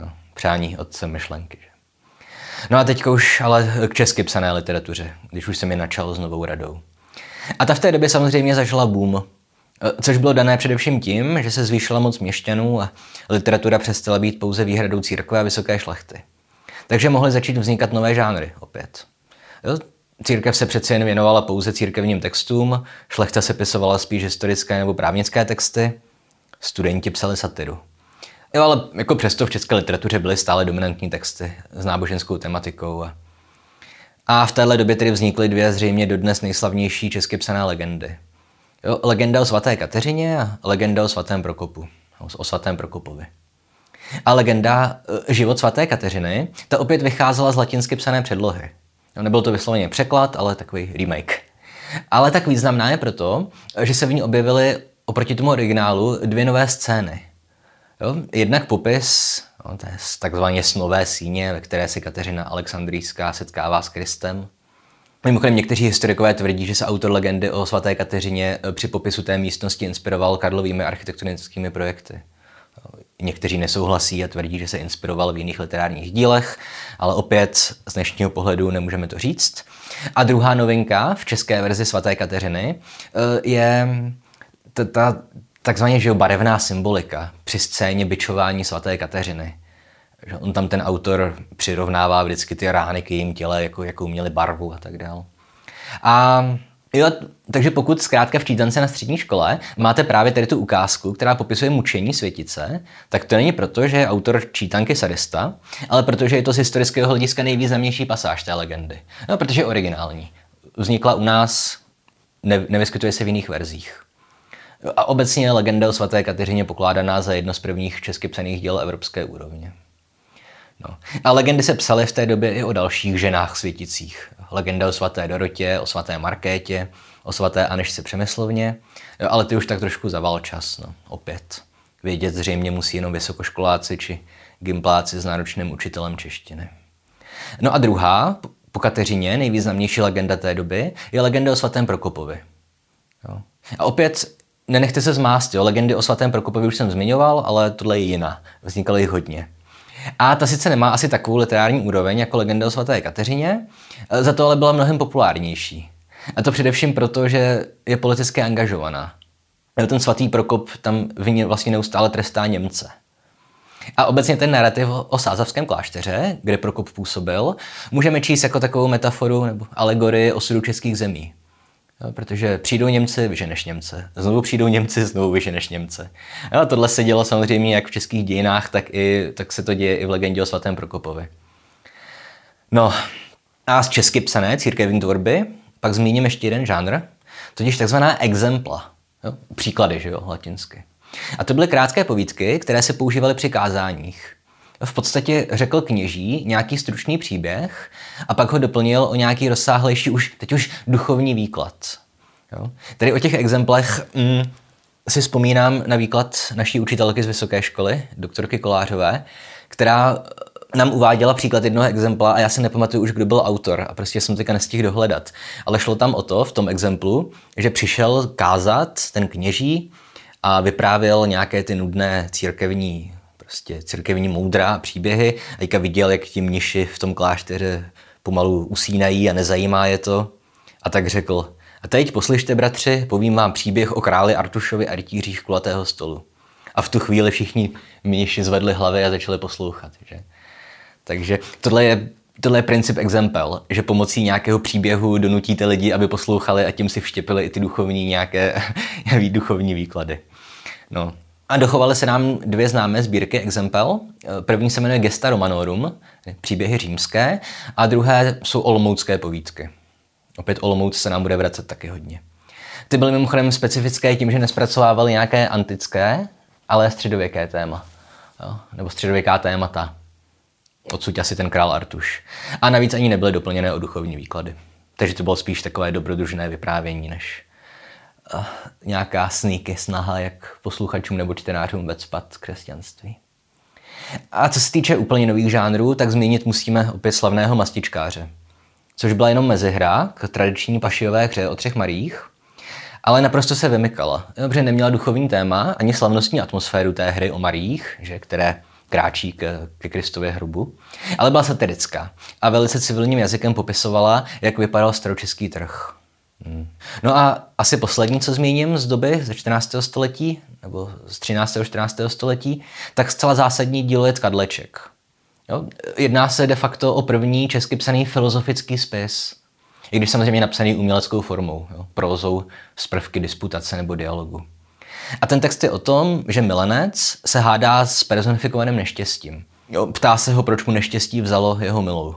Jo. Přání otce myšlenky. No a teď už ale k česky psané literatuře, když už jsem je načal s novou radou. A ta v té době samozřejmě zažila boom, což bylo dané především tím, že se zvýšila moc měšťanů a literatura přestala být pouze výhradou církve a vysoké šlechty. Takže mohly začít vznikat nové žánry opět. Jo, církev se přece jen věnovala pouze církevním textům, šlechta se pisovala spíš historické nebo právnické texty, studenti psali satiru. Jo, ale jako přesto v české literatuře byly stále dominantní texty s náboženskou tematikou. A, a v téhle době tedy vznikly dvě zřejmě dodnes nejslavnější česky psané legendy. Jo, legenda o svaté Kateřině a legenda o svatém Prokopu. O svatém Prokopovi. A legenda e, Život svaté Kateřiny, ta opět vycházela z latinsky psané předlohy. Jo, nebyl to vysloveně překlad, ale takový remake. Ale tak významná je proto, že se v ní objevily oproti tomu originálu dvě nové scény – Jo? Jednak popis, no, je takzvaně snové síně, ve které se Kateřina Alexandrijská setkává s Kristem. Mimochodem někteří historikové tvrdí, že se autor legendy o svaté Kateřině při popisu té místnosti inspiroval Karlovými architektonickými projekty. Někteří nesouhlasí a tvrdí, že se inspiroval v jiných literárních dílech, ale opět z dnešního pohledu nemůžeme to říct. A druhá novinka v české verzi svaté Kateřiny eh, je ta takzvaně že barevná symbolika při scéně byčování svaté Kateřiny. Že on tam ten autor přirovnává vždycky ty rány k jejím těle, jako, jakou měly barvu a tak dále. A Jo, takže pokud zkrátka v čítance na střední škole máte právě tady tu ukázku, která popisuje mučení světice, tak to není proto, že je autor čítanky sadista, ale protože je to z historického hlediska nejvýznamnější pasáž té legendy. No, protože je originální. Vznikla u nás, ne, nevyskytuje se v jiných verzích. A obecně je legenda o svaté Kateřině pokládaná za jedno z prvních česky psaných děl evropské úrovně. No. A legendy se psaly v té době i o dalších ženách světicích. Legenda o svaté Dorotě, o svaté Markétě, o svaté Anešce Přemyslovně, ale ty už tak trošku zaval čas, no, opět. Vědět zřejmě musí jenom vysokoškoláci či gimpláci s náročným učitelem češtiny. No a druhá, po Kateřině, nejvýznamnější legenda té doby, je legenda o svatém Prokopovi. Jo. A opět nenechte se zmást, jo. legendy o svatém Prokopovi už jsem zmiňoval, ale tohle je jiná. Vznikaly jich hodně. A ta sice nemá asi takovou literární úroveň jako legenda o svaté Kateřině, e, za to ale byla mnohem populárnější. A to především proto, že je politicky angažovaná. Ten svatý Prokop tam vině vlastně neustále trestá Němce. A obecně ten narrativ o Sázavském klášteře, kde Prokop působil, můžeme číst jako takovou metaforu nebo alegorii osudu českých zemí. Protože přijdou Němci, vyženeš Němce. Znovu přijdou Němci, znovu vyženeš Němce. Jo, tohle se dělo samozřejmě jak v českých dějinách, tak, i, tak se to děje i v legendě o svatém Prokopovi. No a z česky psané církevní tvorby pak zmíním ještě jeden žánr, totiž takzvaná exempla. Jo, příklady, že jo, latinsky. A to byly krátké povídky, které se používaly při kázáních v podstatě řekl kněží nějaký stručný příběh a pak ho doplnil o nějaký rozsáhlejší, už, teď už duchovní výklad. Jo? Tady o těch exemplech mm, si vzpomínám na výklad naší učitelky z vysoké školy, doktorky Kolářové, která nám uváděla příklad jednoho exempla a já si nepamatuju už, kdo byl autor a prostě jsem teďka nestihl dohledat. Ale šlo tam o to v tom exemplu, že přišel kázat ten kněží a vyprávěl nějaké ty nudné církevní prostě církevní moudra příběhy. A teďka viděl, jak ti mniši v tom klášteře pomalu usínají a nezajímá je to. A tak řekl, a teď poslyšte, bratři, povím vám příběh o králi Artušovi a rytířích kulatého stolu. A v tu chvíli všichni mniši zvedli hlavy a začali poslouchat. Že? Takže tohle je, tohle je princip exempel, že pomocí nějakého příběhu donutíte lidi, aby poslouchali a tím si vštěpili i ty duchovní nějaké duchovní výklady. No, a dochovaly se nám dvě známé sbírky Exempel. První se jmenuje Gesta Romanorum, příběhy římské, a druhé jsou olomoucké povídky. Opět Olomouc se nám bude vracet taky hodně. Ty byly mimochodem specifické tím, že nespracovávaly nějaké antické, ale středověké téma. Jo? Nebo středověká témata. Odsud asi ten král Artuš. A navíc ani nebyly doplněné o duchovní výklady. Takže to bylo spíš takové dobrodružné vyprávění, než nějaká sníky, snaha, jak posluchačům nebo čtenářům vecpat křesťanství. A co se týče úplně nových žánrů, tak zmínit musíme opět slavného mastičkáře, což byla jenom mezihra k tradiční pašiové hře o třech marích, ale naprosto se vymykala, protože neměla duchovní téma ani slavnostní atmosféru té hry o marích, že, které kráčí ke, ke Kristově hrubu, ale byla satirická a velice civilním jazykem popisovala, jak vypadal staročeský trh. Hmm. No a asi poslední, co zmíním z doby ze 14. století, nebo z 13. 14. století, tak zcela zásadní dílo je Tkadleček. Jo? Jedná se de facto o první česky psaný filozofický spis, i když samozřejmě napsaný uměleckou formou, jo? prózou z prvky disputace nebo dialogu. A ten text je o tom, že milenec se hádá s personifikovaným neštěstím. Jo? Ptá se ho, proč mu neštěstí vzalo jeho milou.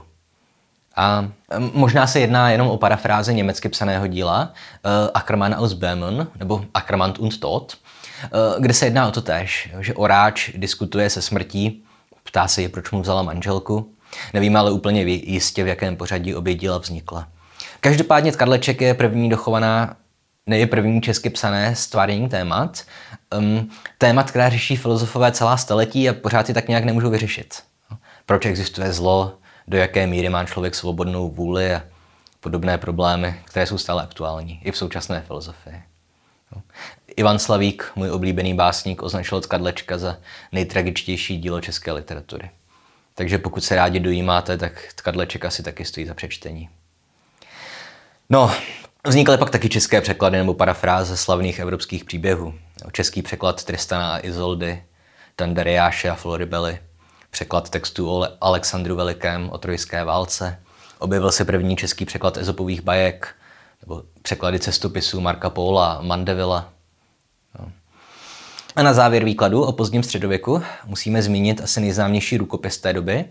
A možná se jedná jenom o parafráze německy psaného díla uh, Ackermann aus Böhmen, nebo Ackermann und Tod, uh, kde se jedná o to tež, že oráč diskutuje se smrtí, ptá se ji, proč mu vzala manželku. Nevíme ale úplně jistě, v jakém pořadí obě díla vznikla. Každopádně Karleček je první dochovaná neje první česky psané stváření témat. Um, témat, která řeší filozofové celá staletí a pořád si tak nějak nemůžou vyřešit. Proč existuje zlo, do jaké míry má člověk svobodnou vůli a podobné problémy, které jsou stále aktuální i v současné filozofii. Ivan Slavík, můj oblíbený básník, označil Tkadlečka za nejtragičtější dílo české literatury. Takže pokud se rádi dojímáte, tak Tkadleček asi taky stojí za přečtení. No, vznikaly pak taky české překlady nebo parafráze slavných evropských příběhů. Český překlad Tristana a Izoldy, Tanderiáše a Floribely, překlad textu o Alexandru Velikém o trojské válce, objevil se první český překlad ezopových bajek, nebo překlady cestopisů Marka Paula, Mandevilla. No. A na závěr výkladu o pozdním středověku musíme zmínit asi nejznámější rukopis té doby,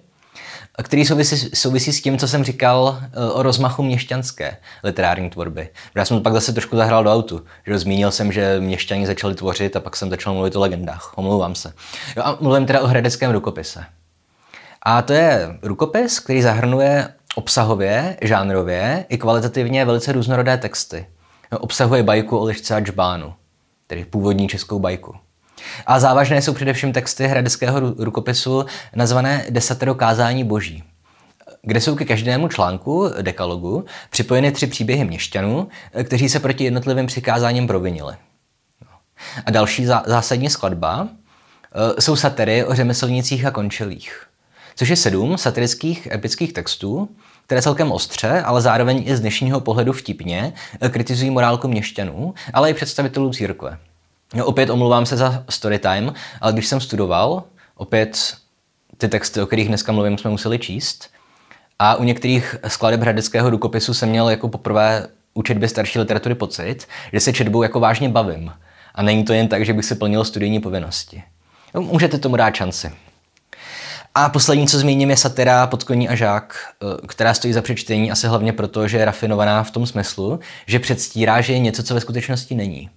který souvisí, souvisí s tím, co jsem říkal eh, o rozmachu měšťanské literární tvorby. Já jsem to pak zase trošku zahrál do autu, že zmínil jsem, že měšťani začali tvořit a pak jsem začal mluvit o legendách. Omlouvám se. Jo, a mluvím teda o hradeckém rukopise. A to je rukopis, který zahrnuje obsahově, žánrově i kvalitativně velice různorodé texty. Obsahuje bajku o lišce a džbánu, tedy původní českou bajku. A závažné jsou především texty hradeckého rukopisu nazvané Desatero kázání boží, kde jsou ke každému článku dekalogu připojeny tři příběhy měšťanů, kteří se proti jednotlivým přikázáním provinili. A další zásadní skladba e, jsou satyry o řemeslnicích a končelích což je sedm satirických epických textů, které celkem ostře, ale zároveň i z dnešního pohledu vtipně eh, kritizují morálku měšťanů, ale i představitelů církve. No, opět omluvám se za storytime, ale když jsem studoval, opět ty texty, o kterých dneska mluvím, jsme museli číst. A u některých skladeb hradeckého rukopisu jsem měl jako poprvé u četby starší literatury pocit, že se četbou jako vážně bavím. A není to jen tak, že bych si plnil studijní povinnosti. No, můžete tomu dát šanci. A poslední, co zmíním, je satira Podkoní a žák, eh, která stojí za přečtení asi hlavně proto, že je rafinovaná v tom smyslu, že předstírá, že je něco, co ve skutečnosti není.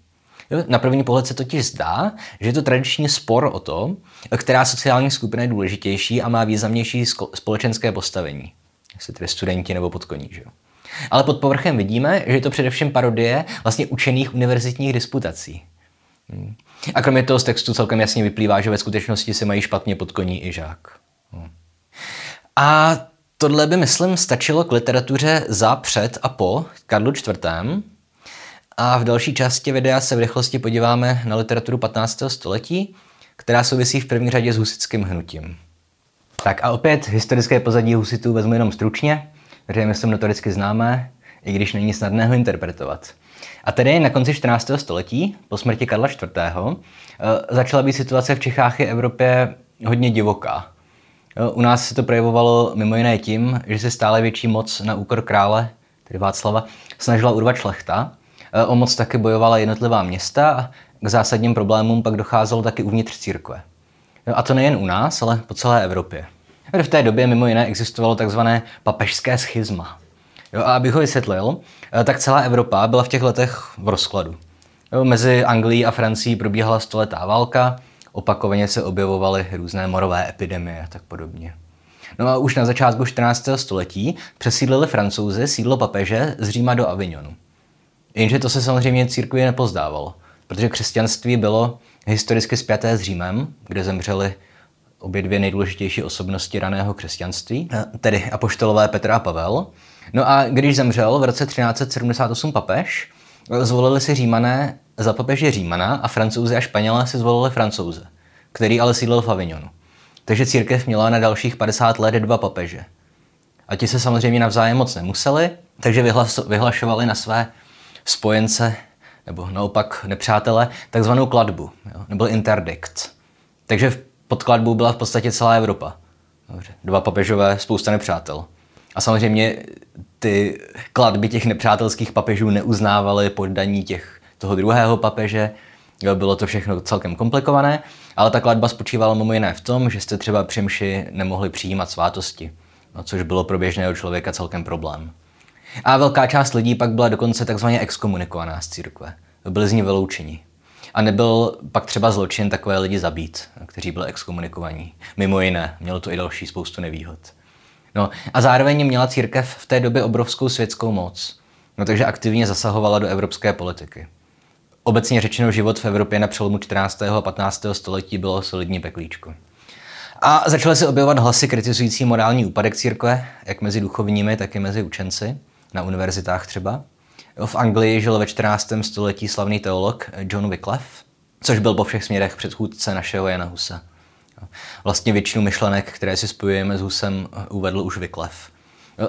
Na první pohled se totiž zdá, že je to tradiční spor o to, která sociální skupina je důležitější a má významnější společenské postavení. Jestli tedy studenti nebo podkoní. Že? Ale pod povrchem vidíme, že je to především parodie vlastně učených univerzitních disputací. Hmm. A kromě toho z textu celkem jasně vyplývá, že ve skutečnosti se mají špatně podkoní i žák. A tohle by, myslím, stačilo k literatuře za, před a po Karlu IV. A v další části videa se v rychlosti podíváme na literaturu 15. století, která souvisí v první řadě s husickým hnutím. Tak a opět historické pozadí husitů vezmu jenom stručně, protože je myslím notoricky známé, i když není snadné ho interpretovat. A tedy na konci 14. století, po smrti Karla IV., eh, začala být situace v Čechách i Evropě hodně divoká. U nás se to projevovalo mimo jiné tím, že se stále větší moc na úkor krále, tedy Václava, snažila urvat šlechta. O moc taky bojovala jednotlivá města a k zásadním problémům pak docházelo taky uvnitř církve. A to nejen u nás, ale po celé Evropě. V té době mimo jiné existovalo takzvané papežské schizma. Jo, a abych ho vysvětlil, eh, tak celá Evropa byla v těch letech v rozkladu. Jo, mezi Anglií a Francií probíhala stoletá válka, opakovaně se objevovaly různé morové epidemie a tak podobně. No a už na začátku 14. století přesídlili francouzi sídlo papeže z Říma do Avignonu. Jenže to se samozřejmě církvi nepozdávalo, protože křesťanství bylo historicky spjaté s Římem, kde zemřeli obě dvě nejdůležitější osobnosti raného křesťanství, tedy apoštolové Petr a Pavel. No a když zemřel v roce 1378 papež, zvolili si římané za papeže Římana a francouzi a španělé si zvolili francouze, který ale sídlil v Avignonu. Takže církev měla na dalších 50 let dva papeže. A ti se samozřejmě navzájem moc nemuseli, takže vyhlašovali na své spojence, nebo naopak nepřátele, takzvanou kladbu, jo, nebo interdikt. Takže pod kladbou byla v podstatě celá Evropa. Dobře. Dva papežové, spousta nepřátel. A samozřejmě ty kladby těch nepřátelských papežů neuznávaly poddaní těch, toho druhého papeže. Bylo to všechno celkem komplikované, ale ta kladba spočívala mimo jiné v tom, že jste třeba při mši nemohli přijímat svátosti, no, což bylo pro běžného člověka celkem problém. A velká část lidí pak byla dokonce takzvaně exkomunikovaná z církve. Byli z ní vyloučeni. A nebyl pak třeba zločin takové lidi zabít, kteří byli exkomunikovaní. Mimo jiné, mělo to i další spoustu nevýhod. No a zároveň měla církev v té době obrovskou světskou moc. No takže aktivně zasahovala do evropské politiky. Obecně řečeno život v Evropě na přelomu 14. a 15. století bylo solidní peklíčko. A začaly se objevovat hlasy kritizující morální úpadek církve, jak mezi duchovními, tak i mezi učenci, na univerzitách třeba. V Anglii žil ve 14. století slavný teolog John Wycliffe, což byl po všech směrech předchůdce našeho Jana Husa. Vlastně většinu myšlenek, které si spojujeme s Husem, uvedl už Wycliffe.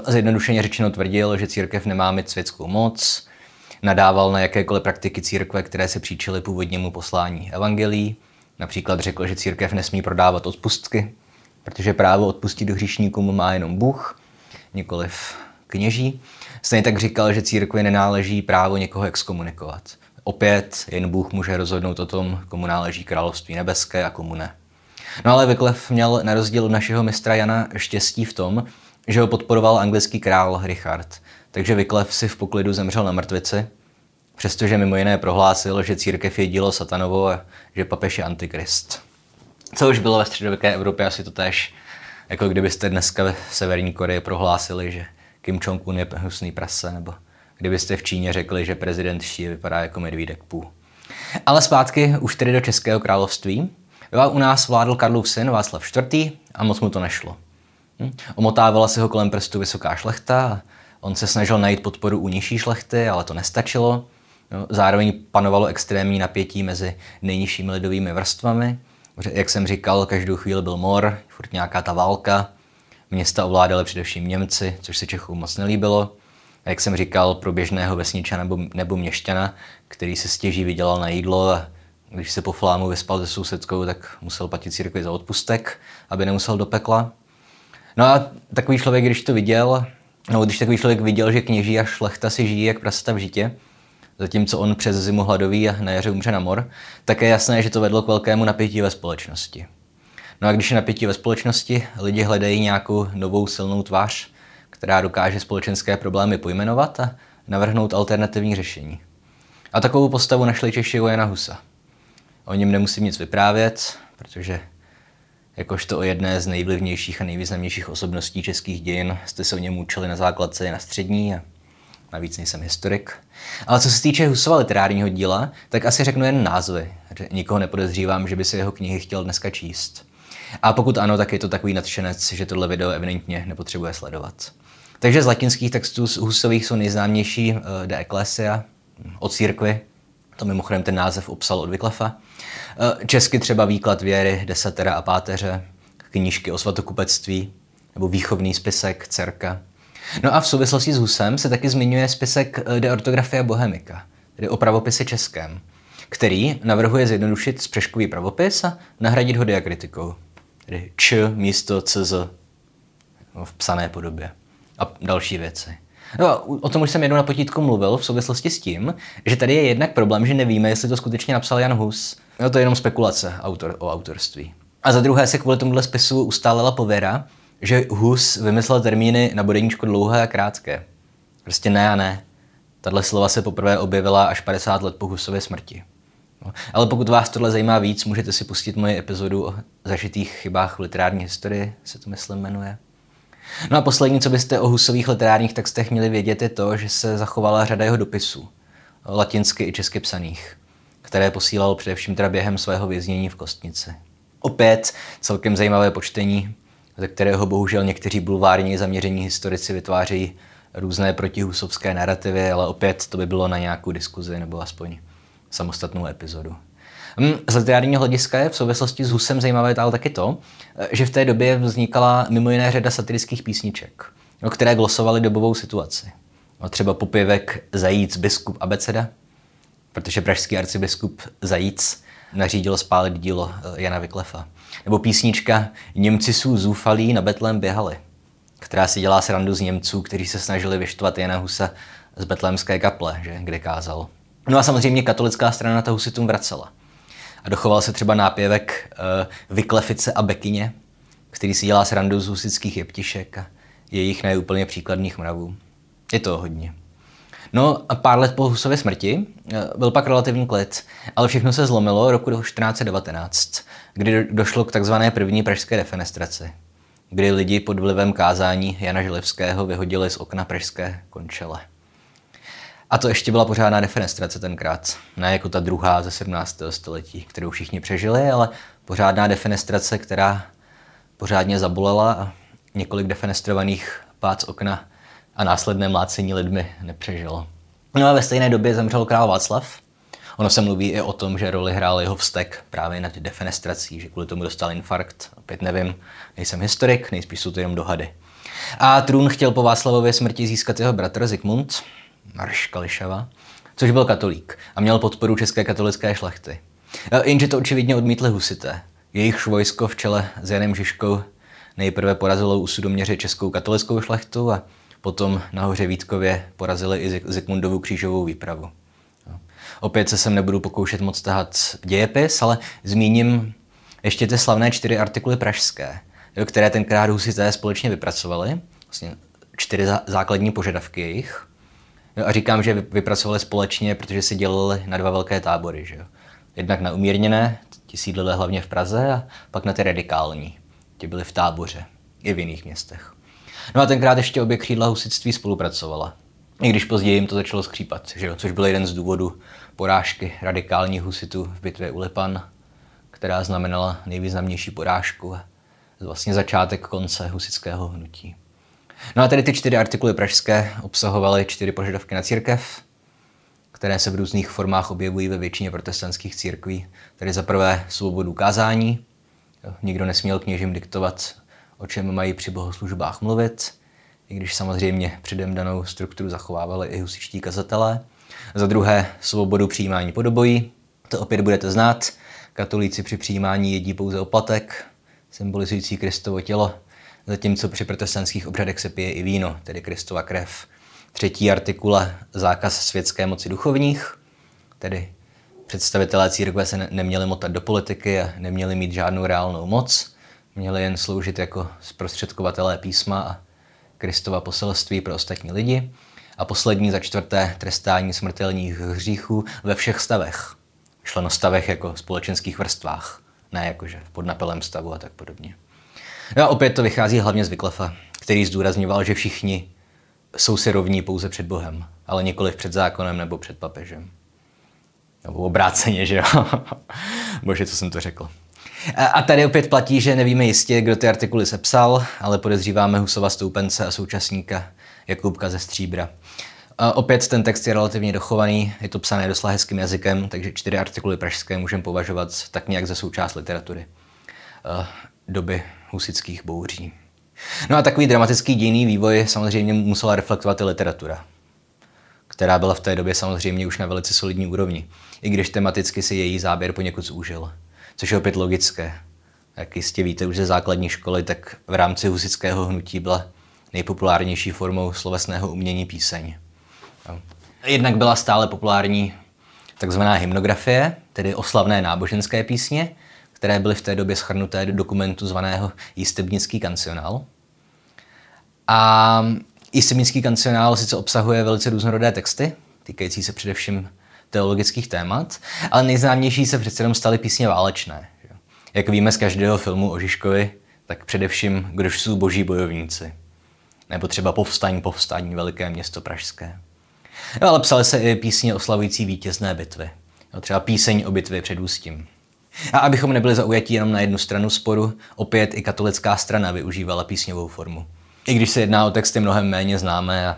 Zjednodušeně řečeno tvrdil, že církev nemá mít světskou moc, nadával na jakékoliv praktiky církve, které se příčily původnímu poslání evangelií. Například řekl, že církev nesmí prodávat odpustky, protože právo odpustit hříšníkům má jenom Bůh, nikoliv kněží. Stejně tak říkal, že církvi nenáleží právo někoho exkomunikovat. Opět jen Bůh může rozhodnout o tom, komu náleží království nebeské a komu ne. No ale Wycliffe měl na rozdíl od našeho mistra Jana štěstí v tom, že ho podporoval anglický král Richard. Takže Wycliffe si v poklidu zemřel na mrtvici, přestože mimo jiné prohlásil, že církev je dílo satanovo a že papež je antikrist. Co už bylo ve středověké Evropě asi to tež, jako kdybyste dneska v Severní Koreji prohlásili, že Kim Jong-un je hnusný prase, nebo kdybyste v Číně řekli, že prezident Xi vypadá jako medvídek půl. Ale zpátky už tedy do Českého království. U nás vládl Karlův syn Václav IV. a moc mu to nešlo. Hm? Omotávala se ho kolem prstu vysoká šlechta, on se snažil najít podporu u nižší šlechty, ale to nestačilo. Zároveň panovalo extrémní napětí mezi nejnižšími lidovými vrstvami. Jak jsem říkal, každou chvíli byl mor, furt nějaká ta válka. Města ovládali především Němci, což se Čechům moc nelíbilo. A jak jsem říkal, pro běžného vesniča nebo, nebo měšťana, který se stěží vydělal na jídlo a když se po flámu vyspal se sousedkou, tak musel platit církvi za odpustek, aby nemusel do pekla. No a takový člověk, když to viděl, no když takový člověk viděl, že kněží a šlechta si žijí jak prasata v žitě, zatímco on přes zimu hladový a na jaře umře na mor, tak je jasné, že to vedlo k velkému napětí ve společnosti. No a když je napětí ve společnosti, lidi hledají nějakou novou silnou tvář, která dokáže společenské problémy pojmenovat a navrhnout alternativní řešení. A takovou postavu našli Češi Jana Husa. O něm nemusím nic vyprávět, protože jakožto o jedné z nejvlivnějších a nejvýznamnějších osobností českých dějin jste se o něm učili na základce na střední a navíc nejsem historik. Ale co se týče Husova literárního díla, tak asi řeknu jen názvy. Nikoho nepodezřívám, že by si jeho knihy chtěl dneska číst. A pokud ano, tak je to takový nadšenec, že tohle video evidentně nepotřebuje sledovat. Takže z latinských textů z Husových jsou nejznámější uh, De Ecclesia, o církvi, to mimochodem ten název obsal od Vyklefa. Eh, česky třeba výklad věry, desatera a páteře, knížky o svatokupectví nebo výchovný spisek, dcerka. No a v souvislosti s Husem se taky zmiňuje spisek eh, De ortografia bohemika, tedy o pravopise českém, který navrhuje zjednodušit spřeškový pravopis a nahradit ho diakritikou, tedy č místo cz v psané podobě a další věci. No, o tom už jsem jednou na potítku mluvil v souvislosti s tím, že tady je jednak problém, že nevíme, jestli to skutečně napsal Jan Hus. No, to je jenom spekulace autor, o autorství. A za druhé se kvůli tomuhle spisu ustálela pověra, že Hus vymyslel termíny na bodeníčku dlouhé a krátké. Prostě ne a ne. Tahle slova se poprvé objevila až 50 let po Husově smrti. No, ale pokud vás tohle zajímá víc, můžete si pustit moji epizodu o zažitých chybách v literární historii, se to myslím jmenuje. No a poslední, co byste o Husových literárních textech měli vědět, je to, že se zachovala řada jeho dopisů, latinsky i česky psaných, které posílal především teda během svého věznění v Kostnici. Opět celkem zajímavé počtení, ze kterého bohužel někteří bulvární zaměření historici vytvářejí různé protihusovské narrativy, ale opět to by bylo na nějakou diskuzi nebo aspoň samostatnou epizodu. Hm, z literárního hlediska je v souvislosti s Husem zajímavé ale taky to, že v té době vznikala mimo jiné řada satirických písniček, které glosovaly dobovou situaci. Třeba popěvek Zajíc, biskup Abeceda, protože pražský arcibiskup Zajíc nařídil spálit dílo eh, Jana Vyklefa. Nebo písnička Němci jsou zůfalí, na Betlém běhali, která si dělá srandu z Němců, kteří se snažili vyštvat Jana Husa z betlémské kaple, že, kde kázal. No a samozřejmě katolická strana ta husitům vracela. A dochoval se třeba nápěvek uh, Vyklefice a Bekyně, který si dělá srandu z husických jeptišek a jejich neúplně příkladných mravů. Je to hodně. No a pár let po Husově smrti uh, byl pak relativní klid, ale všechno se zlomilo roku 1419, kdy došlo k takzvané první pražské defenestraci, kdy lidi pod vlivem kázání Jana Želivského vyhodili z okna pražské končele. A to ještě byla pořádná defenestrace tenkrát. Ne jako ta druhá ze 17. století, kterou všichni přežili, ale pořádná defenestrace, která pořádně zabolela a několik defenestrovaných pác okna a následné mlácení lidmi nepřežilo. No a ve stejné době zemřel král Václav. Ono se mluví i o tom, že roli hrál jeho vztek právě nad defenestrací, že kvůli tomu dostal infarkt. Opět nevím, nejsem historik, nejspíš jsou to jenom dohady. A trůn chtěl po Václavově smrti získat jeho bratr Zikmund, Marš Kališava, což byl katolík a měl podporu české katolické šlechty. Jenže to očividně odmítli husité. Jejich vojsko v čele s Janem Žižkou nejprve porazilo u sudoměře českou katolickou šlechtu a potom nahoře Vítkově porazili i Zikmundovu křížovou výpravu. Opět se sem nebudu pokoušet moc tahat dějepis, ale zmíním ještě ty slavné čtyři artikuly pražské, které tenkrát husité společně vypracovali, vlastně čtyři základní požadavky jejich. A říkám, že vypracovali společně, protože si dělili na dva velké tábory. Že jo? Jednak na umírněné, ti sídlili hlavně v Praze, a pak na ty radikální. Ti byli v táboře, i v jiných městech. No a tenkrát ještě obě křídla husitství spolupracovala. I když později jim to začalo skřípat, že jo? což byl jeden z důvodů porážky radikálních husitů v bitvě u Lipan, která znamenala nejvýznamnější porážku a vlastně začátek konce husického hnutí. No a tedy ty čtyři artikuly pražské obsahovaly čtyři požadavky na církev, které se v různých formách objevují ve většině protestantských církví. Tedy za prvé svobodu kázání, nikdo nesměl kněžím diktovat, o čem mají při bohoslužbách mluvit, i když samozřejmě předem danou strukturu zachovávali i husičtí kazatelé. Za druhé svobodu přijímání podobojí, to opět budete znát. Katolíci při přijímání jedí pouze oplatek, symbolizující Kristovo tělo, zatímco při protestantských obřadech se pije i víno, tedy Kristova krev. Třetí artikula zákaz světské moci duchovních, tedy představitelé církve se neměli motat do politiky a neměli mít žádnou reálnou moc, měli jen sloužit jako zprostředkovatelé písma a Kristova poselství pro ostatní lidi. A poslední za čtvrté trestání smrtelných hříchů ve všech stavech. Šlo stavech jako společenských vrstvách, ne jakože v podnapelém stavu a tak podobně. No a opět to vychází hlavně z Vyklefa, který zdůrazňoval, že všichni jsou si rovní pouze před Bohem, ale nikoliv před zákonem nebo před papežem. Nebo obráceně, že jo? Bože, co jsem to řekl. A tady opět platí, že nevíme jistě, kdo ty artikuly sepsal, ale podezříváme Husova stoupence a současníka Jakubka ze Stříbra. A opět ten text je relativně dochovaný, je to psané doslova hezkým jazykem, takže čtyři artikuly pražské můžeme považovat tak nějak za součást literatury doby husických bouří. No a takový dramatický dějný vývoj samozřejmě musela reflektovat i literatura, která byla v té době samozřejmě už na velice solidní úrovni, i když tematicky si její záběr poněkud zúžil, což je opět logické. Jak jistě víte už ze základní školy, tak v rámci husického hnutí byla nejpopulárnější formou slovesného umění píseň. Jednak byla stále populární takzvaná hymnografie, tedy oslavné náboženské písně, které byly v té době schrnuté do dokumentu zvaného Jistebnický kancionál. A Jistebnický kancionál sice obsahuje velice různorodé texty, týkající se především teologických témat, ale nejznámější se přece jenom staly písně válečné. Jak víme z každého filmu o Žižkovi, tak především Kdož jsou boží bojovníci. Nebo třeba Povstaň, povstaň, veliké město pražské. No, ale psaly se i písně oslavující vítězné bitvy. No, třeba píseň o bitvě před Ústím. A abychom nebyli zaujatí jenom na jednu stranu sporu, opět i katolická strana využívala písňovou formu. I když se jedná o texty mnohem méně známé a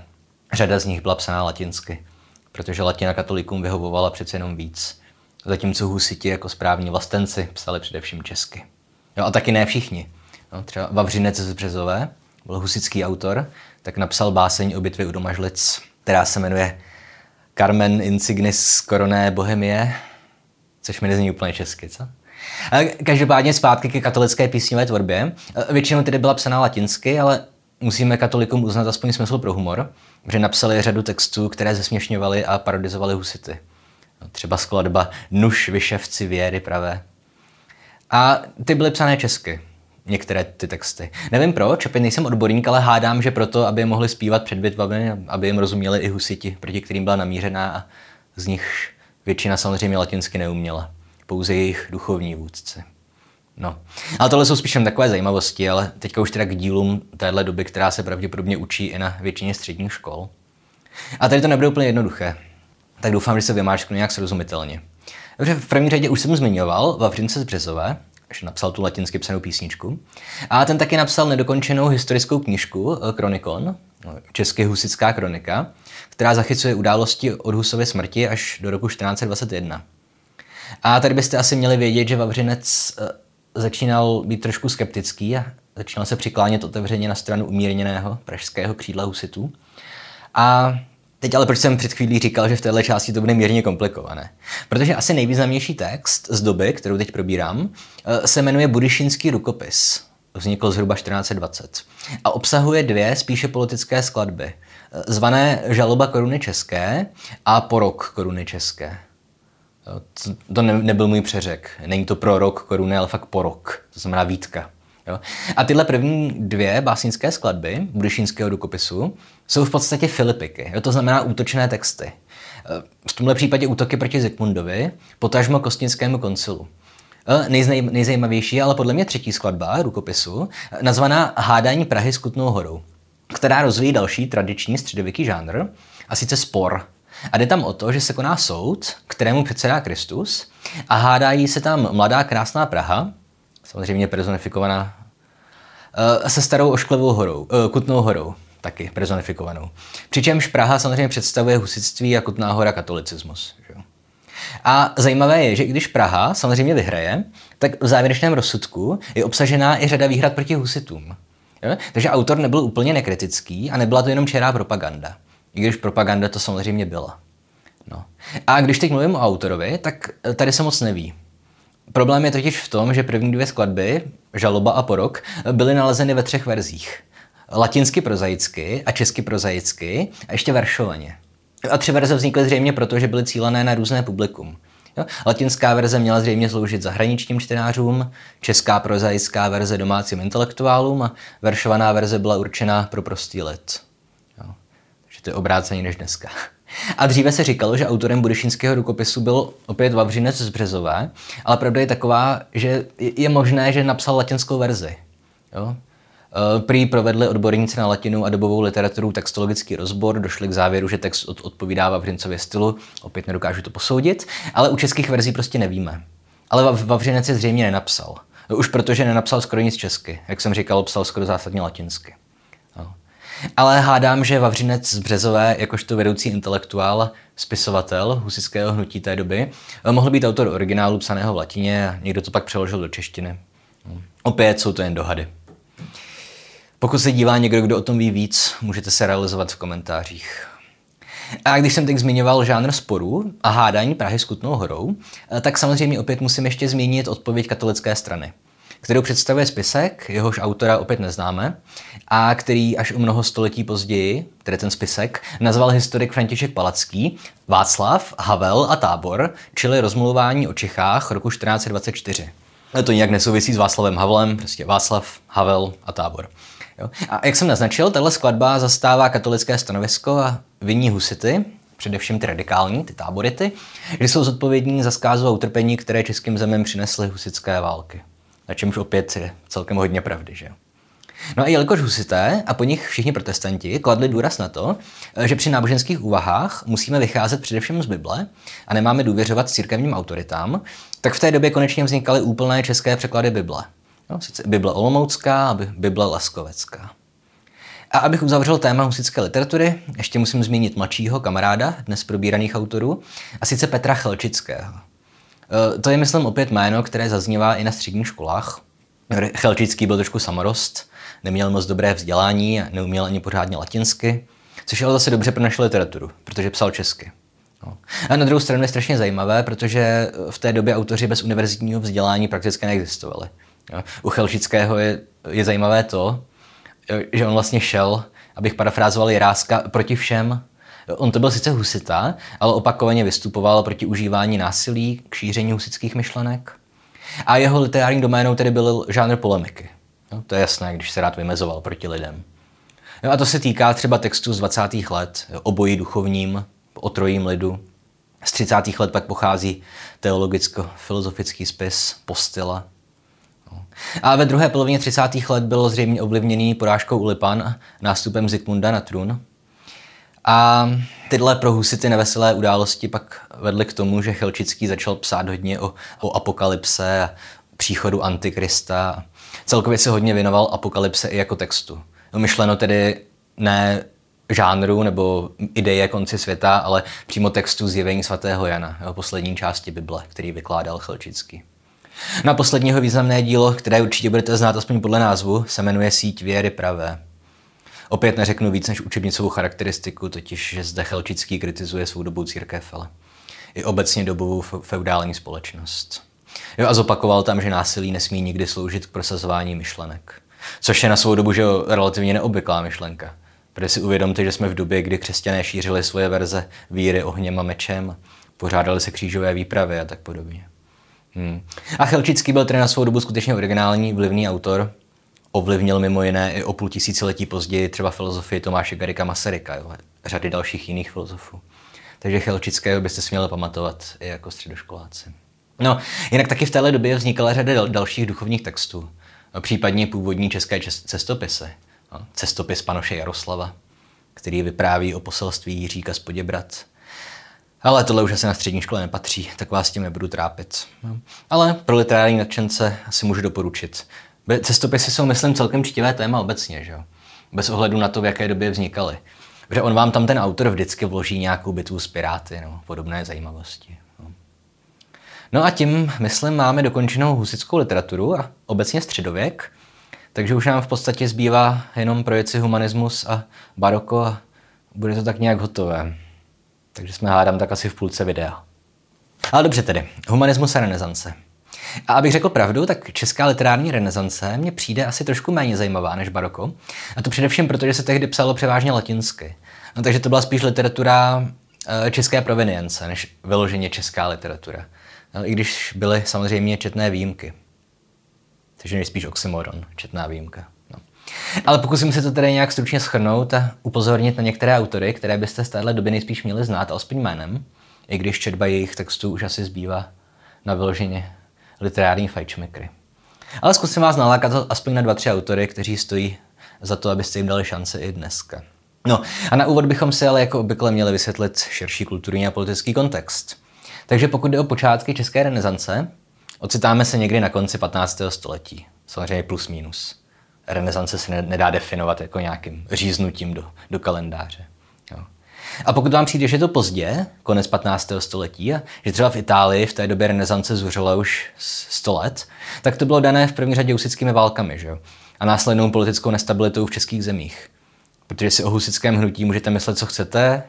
řada z nich byla psaná latinsky, protože latina katolikům vyhovovala přece jenom víc. Zatímco husiti jako správní vlastenci psali především česky. Jo, a taky ne všichni. No, třeba Vavřinec z Březové byl husický autor, tak napsal báseň o bitvě u Domažlic, která se jmenuje Carmen Insignis Coroné Bohemie, což mi nezní úplně česky, co? Každopádně zpátky ke katolické písňové tvorbě. Většinou tedy byla psaná latinsky, ale musíme katolikům uznat aspoň smysl pro humor, že napsali řadu textů, které zesměšňovaly a parodizovaly husity. Třeba skladba Nuž vyševci věry pravé. A ty byly psané česky, některé ty texty. Nevím proč, opět nejsem odborník, ale hádám, že proto, aby je mohli zpívat před bitvami, aby jim rozuměli i husiti, proti kterým byla namířená a z nich Většina samozřejmě latinsky neuměla, pouze jejich duchovní vůdci. No. Ale tohle jsou spíš jen takové zajímavosti, ale teďka už teda k dílům téhle doby, která se pravděpodobně učí i na většině středních škol. A tady to nebude úplně jednoduché. Tak doufám, že se vymáčknu nějak srozumitelně. Dobře, v první řadě už jsem zmiňoval Vavřince z Březové, že napsal tu latinsky psanou písničku. A ten taky napsal nedokončenou historickou knižku Chronikon, český husická kronika, která zachycuje události od Husovy smrti až do roku 1421. A tady byste asi měli vědět, že Vavřinec eh, začínal být trošku skeptický a začínal se přiklánět otevřeně na stranu umírněného pražského křídla husitů. A teď ale proč jsem před chvílí říkal, že v této části to bude mírně komplikované? Protože asi nejvýznamnější text z doby, kterou teď probírám, eh, se jmenuje Budyšinský rukopis. Vznikl zhruba 1420. A obsahuje dvě spíše politické skladby, zvané Žaloba koruny české a Porok koruny české. To ne, nebyl můj přeřek. Není to pro rok koruny, ale fakt porok. To znamená výtka. Jo? A tyhle první dvě básnické skladby Budyšínského rukopisu jsou v podstatě filipiky. Jo? To znamená útočné texty. V tomhle případě útoky proti Zikmundovi, potažmo Kostnickému koncilu. Nejznej, nejzajímavější je ale podle mě třetí skladba rukopisu, nazvaná Hádání Prahy s Kutnou horou, která rozvíjí další tradiční středověký žánr, a sice spor, a jde tam o to, že se koná soud, kterému předsedá Kristus a hádají se tam mladá krásná Praha, samozřejmě personifikovaná, eh, se starou ošklivou horou, eh, Kutnou horou, taky personifikovanou. Přičemž Praha samozřejmě představuje husitství a Kutná hora katolicismus. A zajímavé je, že když Praha samozřejmě vyhraje, tak v závěrečném rozsudku je obsažená i řada výhrad proti husitům. Jo? Takže autor nebyl úplně nekritický a nebyla to jenom čerá propaganda. I když propaganda to samozřejmě byla. No. A když teď mluvím o autorovi, tak tady se moc neví. Problém je totiž v tom, že první dvě skladby, Žaloba a Porok, byly nalezeny ve třech verzích. Latinsky prozaicky a česky prozaicky a ještě veršovaně. A tři verze vznikly zřejmě proto, že byly cílené na různé publikum. Jo? Latinská verze měla zřejmě sloužit zahraničním čtenářům, česká prozaická verze domácím intelektuálům a veršovaná verze byla určena pro prostý lid že to je obráceně než dneska. A dříve se říkalo, že autorem budyšinského rukopisu byl opět Vavřinec z Březové, ale pravda je taková, že je možné, že napsal latinskou verzi. Jo? E, prý provedli odborníci na latinu a dobovou literaturu textologický rozbor, došli k závěru, že text odpovídá Vavřincově stylu, opět nedokážu to posoudit, ale u českých verzí prostě nevíme. Ale Vavřinec je zřejmě nenapsal. Už protože nenapsal skoro nic česky. Jak jsem říkal, psal skoro zásadně latinsky. Ale hádám, že Vavřinec z Březové, jakožto vedoucí intelektuál, spisovatel husického hnutí té doby, mohl být autor originálu psaného v latině a někdo to pak přeložil do češtiny. Opět jsou to jen dohady. Pokud se dívá někdo, kdo o tom ví víc, můžete se realizovat v komentářích. A když jsem teď zmiňoval žánr sporů a hádání Prahy s Kutnou horou, tak samozřejmě opět musím ještě zmínit odpověď katolické strany kterou představuje spisek, jehož autora opět neznáme, a který až o mnoho století později, tedy ten spisek, nazval historik František Palacký Václav, Havel a Tábor, čili rozmluvání o Čechách roku 1424. To nějak nesouvisí s Václavem Havlem, prostě Václav, Havel a Tábor. Jo? A jak jsem naznačil, tahle skladba zastává katolické stanovisko a viní husity, především ty radikální, ty tábority, že jsou zodpovědní za zkázu a utrpení, které českým zemem přinesly husické války na čemž opět je celkem hodně pravdy. Že? No a jelikož husité a po nich všichni protestanti kladli důraz na to, že při náboženských úvahách musíme vycházet především z Bible a nemáme důvěřovat církevním autoritám, tak v té době konečně vznikaly úplné české překlady Bible. No, sice Bible Olomoucká a Bible Laskovecká. A abych uzavřel téma husické literatury, ještě musím zmínit mladšího kamaráda dnes probíraných autorů, a sice Petra Chelčického. Eh, to je, myslím, opět jméno, které zaznívá i na středních školách. Chelčický byl trošku samorost, neměl moc dobré vzdělání, neuměl ani pořádně latinsky, což je ale zase dobře pro naši literaturu, protože psal česky. No. A na druhou stranu je strašně zajímavé, protože v té době autoři bez univerzitního vzdělání prakticky neexistovali. U Chelčického je, je zajímavé to, že on vlastně šel, abych parafrázoval Jiráska, proti všem On to byl sice husita, ale opakovaně vystupoval proti užívání násilí k šíření husických myšlenek. A jeho literární doménou tedy byl žánr polemiky. No, to je jasné, když se rád vymezoval proti lidem. No a to se týká třeba textů z 20. let, o boji duchovním, o trojím lidu. Z 30. let pak pochází teologicko-filozofický spis Postila. A ve druhé polovině 30. let byl zřejmě ovlivněný porážkou Ulipan nástupem Zikmunda na trůn. A tyhle pro husity neveselé události pak vedly k tomu, že Chelčický začal psát hodně o, o apokalypse a příchodu Antikrista. Celkově se hodně věnoval apokalypse i jako textu. Myšleno tedy ne žánru nebo ideje konci světa, ale přímo textu zjevení svatého Jana, jeho poslední části Bible, který vykládal Chelčický. Na posledního významné dílo, které určitě budete znát aspoň podle názvu, se jmenuje Síť věry pravé. Opět neřeknu víc než učebnicovou charakteristiku, totiž, že zde Chelčický kritizuje svou dobu církev, ale i obecně dobovou feudální společnost. Jo, a zopakoval tam, že násilí nesmí nikdy sloužit k prosazování myšlenek. Což je na svou dobu že relativně neobvyklá myšlenka. Protože si uvědomte, že jsme v době, kdy křesťané šířili svoje verze víry ohněm a mečem, pořádali se křížové výpravy a tak podobně. Hmm. A Chelčický byl tedy na svou dobu skutečně originální, vlivný autor. Ovlivnil mimo jiné i o půl tisíciletí později třeba filozofii Tomáše Garika Masaryka, jo, řady dalších jiných filozofů. Takže Chelčického byste si měli pamatovat i jako středoškoláci. No, jinak taky v téhle době vznikala řada dalších duchovních textů, případně původní české cestopisy. No, cestopis panoše Jaroslava, který vypráví o poselství Jiříka z Poděbrat. Ale tohle už asi na střední škole nepatří, tak vás tím nebudu trápit. No. Ale pro literární nadšence asi můžu doporučit. Cestopisy jsou, myslím, celkem čtivé téma obecně, že jo? Bez ohledu na to, v jaké době vznikaly. Protože on vám tam ten autor vždycky vloží nějakou bitvu s piráty, no, podobné zajímavosti. No. no a tím, myslím, máme dokončenou husickou literaturu a obecně středověk. Takže už nám v podstatě zbývá jenom projeci humanismus a baroko a bude to tak nějak hotové. Takže jsme hádám tak asi v půlce videa. Ale dobře tedy, humanismus a renesance. A abych řekl pravdu, tak česká literární renesance mě přijde asi trošku méně zajímavá než baroko. A to především proto, že se tehdy psalo převážně latinsky. No, takže to byla spíš literatura eh, české provenience, než vyloženě česká literatura. No, I když byly samozřejmě četné výjimky. Takže nejspíš oxymoron, četná výjimka. Ale pokusím se to tedy nějak stručně schrnout a upozornit na některé autory, které byste z téhle doby nejspíš měli znát, alespoň jménem, i když četba jejich textů už asi zbývá na vyloženě literární fajčmekry. Ale zkusím vás nalákat aspoň na dva, tři autory, kteří stojí za to, abyste jim dali šance i dneska. No a na úvod bychom si ale jako obvykle měli vysvětlit širší kulturní a politický kontext. Takže pokud jde o počátky české renesance, ocitáme se někdy na konci 15. století. Samozřejmě plus minus. Renesance se nedá definovat jako nějakým říznutím do, do kalendáře. Jo. A pokud vám přijde, že je to pozdě, konec 15. století, a že třeba v Itálii v té době renesance zuřila už 100 let, tak to bylo dané v první řadě husickými válkami že? a následnou politickou nestabilitou v českých zemích. Protože si o husickém hnutí můžete myslet, co chcete,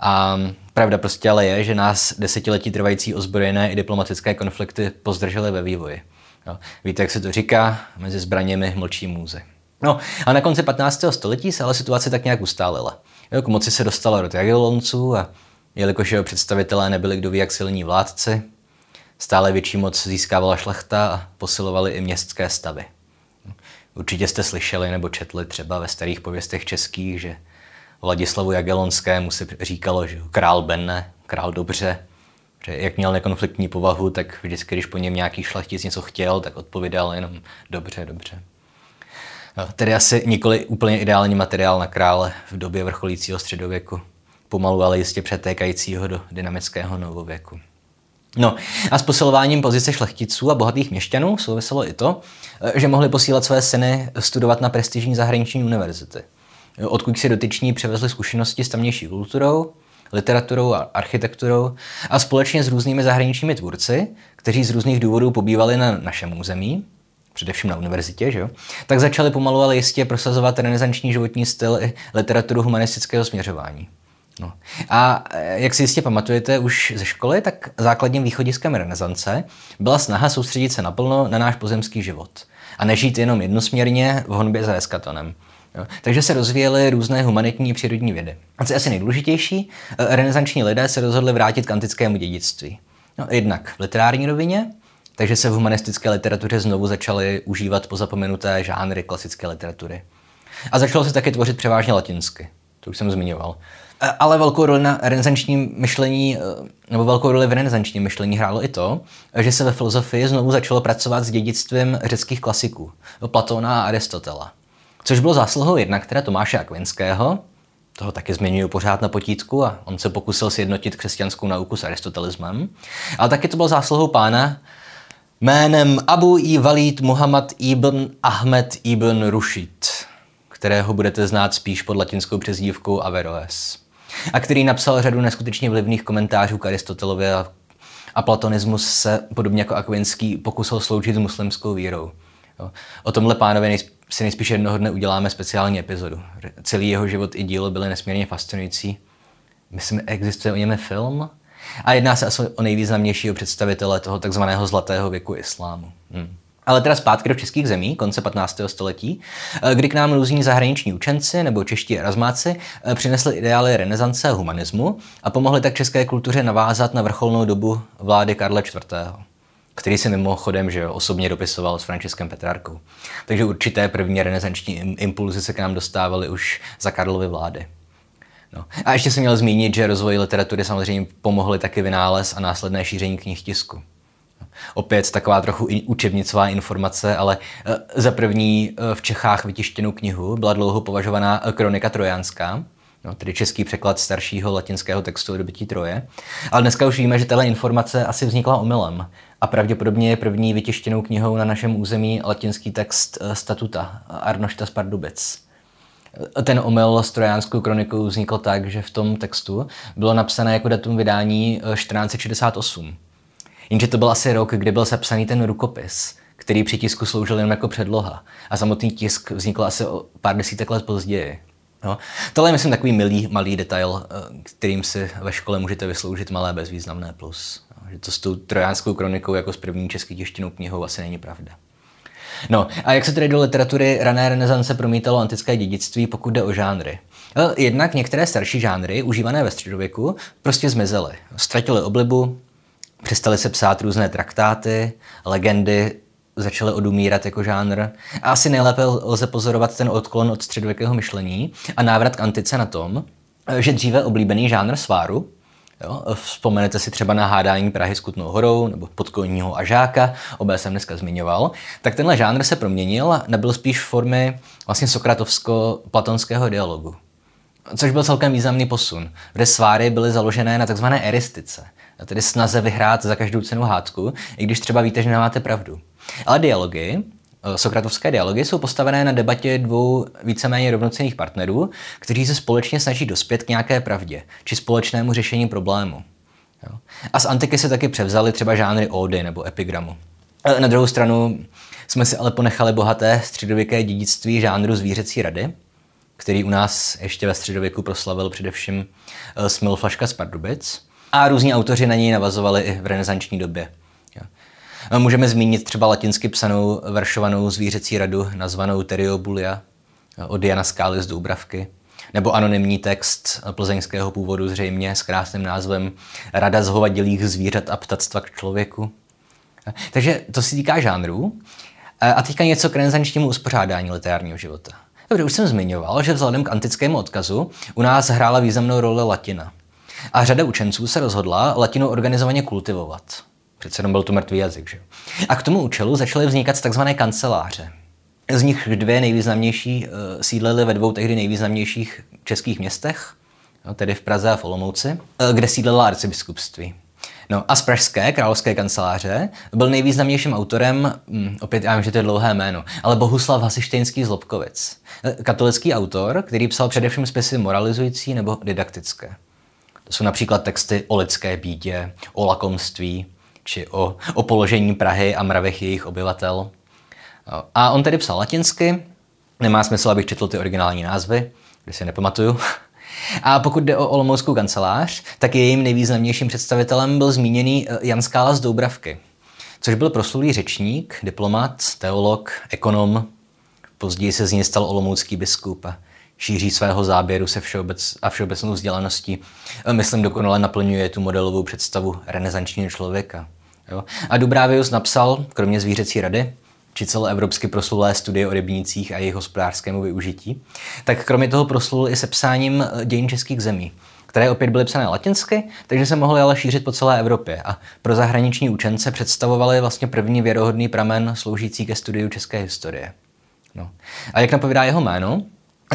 a pravda prostě ale je, že nás desetiletí trvající ozbrojené i diplomatické konflikty pozdržely ve vývoji. Jo. Víte, jak se to říká? Mezi zbraněmi mlčí můzy. No a na konci 15. století se ale situace tak nějak ustálila. Jo, k moci se dostala do Jagiellonců a jelikož jeho představitelé nebyli kdo ví jak silní vládci, stále větší moc získávala šlechta a posilovali i městské stavy. Určitě jste slyšeli nebo četli třeba ve starých pověstech českých, že Vladislavu Jagelonskému se říkalo, že král Benne, král dobře, že jak měl nekonfliktní povahu, tak vždycky, když po něm nějaký šlechtic něco chtěl, tak odpovídal jenom dobře, dobře. No, tedy asi nikoli úplně ideální materiál na krále v době vrcholícího středověku, pomalu ale jistě přetékajícího do dynamického novověku. No a s posilováním pozice šlechticů a bohatých měšťanů souviselo i to, že mohli posílat své syny studovat na prestižní zahraniční univerzity odkud si dotyční převezli zkušenosti s tamnější kulturou, literaturou a architekturou a společně s různými zahraničními tvůrci, kteří z různých důvodů pobývali na našem území, především na univerzitě, že jo, tak začali pomalu ale jistě prosazovat renesanční životní styl i literaturu humanistického směřování. No. A eh, jak si jistě pamatujete už ze školy, tak základním východiskem renesance byla snaha soustředit se naplno na náš pozemský život a nežít jenom jednosměrně v honbě za eskatonem. Jo. Takže se rozvíjely různé humanitní přírodní vědy. A co je asi nejdůležitější, eh, renesanční lidé se rozhodli vrátit k antickému dědictví. No, jednak v literární rovině, takže se v humanistické literatuře znovu začaly užívat pozapomenuté žánry klasické literatury. A začalo se také tvořit převážně latinsky, to už jsem zmiňoval. Eh, ale velkou roli na renesančním myšlení, eh, nebo velkou roli v renesančním myšlení hrálo i to, že se ve filozofii znovu začalo pracovat s dědictvím řeckých klasiků, Platona a Aristotela což bylo zásluhou jednak teda Tomáše Akvinského, toho taky zmiňuji pořád na potítku a on se pokusil sjednotit křesťanskou nauku s aristotelismem. Ale taky to byl zásluhou pána jménem Abu i Walid Muhammad ibn Ahmed ibn Rushid, kterého budete znát spíš pod latinskou přezdívkou Averroes. A který napsal řadu neskutečně vlivných komentářů k Aristotelovi a, a platonismus se, podobně jako Akvinský, pokusil sloučit s muslimskou vírou. Jo. O tomhle pánovi nejsp- si nejspíš jednoho dne uděláme speciální epizodu. Celý jeho život i dílo byly nesmírně fascinující. Myslím, existuje o něm film? A jedná se asi o nejvýznamnějšího představitele toho takzvaného zlatého věku islámu. Hmm. Ale teda zpátky do českých zemí, konce 15. století, eh, kdy k nám různí zahraniční učenci nebo čeští erasmáci eh, přinesli ideály renesance a humanismu a pomohli tak české kultuře navázat na vrcholnou dobu vlády Karla IV který si mimochodem že osobně dopisoval s Františkem Petrárkou. Takže určité první renesanční impulzy se k nám dostávaly už za Karlovy vlády. No. A ještě jsem měl zmínit, že rozvoji literatury samozřejmě pomohly taky vynález a následné šíření knih tisku. Opět taková trochu učebnicová informace, ale eh, za první eh, v Čechách vytištěnou knihu byla dlouho považovaná eh, Kronika trojánská, no, tedy český překlad staršího latinského textu o dobytí Troje. Ale dneska už víme, že tato informace asi vznikla omylem a pravděpodobně je první vytištěnou knihou na našem území latinský text Statuta Arnošta z Pardubic. Ten omyl s trojánskou kronikou vznikl tak, že v tom textu bylo napsané jako datum vydání 1468. Jenže to byl asi rok, kdy byl sepsaný ten rukopis, který při tisku sloužil jen jako předloha. A samotný tisk vznikl asi o pár desítek let později. No. Tohle je, myslím, takový milý, malý detail, eh, kterým si ve škole můžete vysloužit malé bezvýznamné plus. Že to s tou trojánskou kronikou jako s první český tištěnou knihou asi není pravda. No a jak se tedy do literatury rané renesance promítalo antické dědictví, pokud jde o žánry? Eh, jednak některé starší žánry, užívané ve středověku, prostě zmizely. Ztratily oblibu, přestaly se psát různé traktáty, legendy, začaly odumírat jako žánr. A asi nejlépe lze pozorovat ten odklon od středověkého myšlení a návrat k antice na tom, že dříve oblíbený žánr sváru, Jo? Vzpomenete si třeba na hádání Prahy s Kutnou horou nebo podkoního Ažáka, obé jsem dneska zmiňoval, tak tenhle žánr se proměnil a nebyl spíš formy vlastně sokratovsko-platonského dialogu. Což byl celkem významný posun, kde sváry byly založené na tzv. eristice, tedy snaze vyhrát za každou cenu hádku, i když třeba víte, že nemáte pravdu. Ale dialogy, Sokratovské dialogy jsou postavené na debatě dvou víceméně rovnocenných partnerů, kteří se společně snaží dospět k nějaké pravdě či společnému řešení problému. A z antiky se taky převzali třeba žánry ódy nebo epigramu. Eh, na druhou stranu jsme si ale ponechali bohaté středověké dědictví žánru zvířecí rady, který u nás ještě ve středověku proslavil především eh, Smil Flaška z Pardubic. A různí autoři na něj navazovali i v renesanční době. Můžeme zmínit třeba latinsky psanou veršovanou zvířecí radu nazvanou Teriobulia od Jana Skály z Doubravky, nebo anonymní text plzeňského původu zřejmě s krásným názvem Rada zhovadělých zvířat a ptactva k člověku. Takže to se týká žánrů. A teďka něco k renesančnímu uspořádání literárního života. Dobře, už jsem zmiňoval, že vzhledem k antickému odkazu u nás hrála významnou roli latina. A řada učenců se rozhodla latinu organizovaně kultivovat. Přece jenom byl to mrtvý jazyk, že? A k tomu účelu začaly vznikat tzv. kanceláře. Z nich dvě nejvýznamnější uh, sídlily ve dvou tehdy nejvýznamnějších českých městech, no, tedy v Praze a v Olomouci, uh, kde sídlila arcibiskupství. No a z Pražské královské kanceláře byl nejvýznamnějším autorem, hm, opět já vím, že to je dlouhé jméno, ale Bohuslav Hasištejnský z Lobkovic. Eh, katolický autor, který psal především spisy moralizující nebo didaktické. To jsou například texty o lidské bídě, o lakomství, či o, o položení Prahy a mravech jejich obyvatel. A on tedy psal latinsky, nemá smysl, abych četl ty originální názvy, když si nepamatuju. A pokud jde o Olomouckou kancelář, tak jejím nejvýznamnějším představitelem byl zmíněný eh, Jan Skála z Doubravky, což byl proslulý řečník, diplomat, teolog, ekonom. Později se z něj stal olomoucký biskup a šíří svého záběru se všeobec a všeobecnou vzdělaností. Eh, myslím, dokonale naplňuje tu modelovou představu renesančního člověka. Jo? A Dubrávius napsal, kromě zvířecí rady, či celoevropsky proslulé studie o rybnících a jejich hospodářskému využití, tak kromě toho proslul i sepsáním eh, dějin českých zemí, které opět byly psané latinsky, takže se mohly ale šířit po celé Evropě a pro zahraniční učence představovaly vlastně první věrohodný pramen sloužící ke studiu české historie. No. A jak napovídá jeho jméno,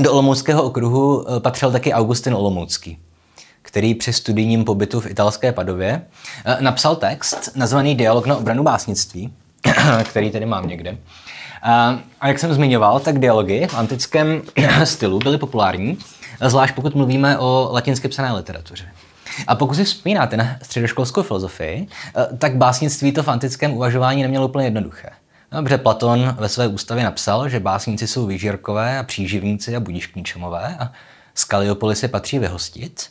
Do Olomouckého okruhu eh, patřil taky Augustin Olomoucký, který při studijním pobytu v italské Padově eh, napsal text nazvaný Dialog na obranu básnictví, který tady mám někde. A jak jsem zmiňoval, tak dialogy v antickém stylu byly populární, zvlášť pokud mluvíme o latinsky psané literatuře. A pokud si vzpomínáte na středoškolskou filozofii, eh, tak básnictví to v antickém uvažování nemělo úplně jednoduché. Dobře, Platon ve své ústavě napsal, že básníci jsou výžirkové a příživníci a budiškníčemové a z Kaliopolisy patří vyhostit.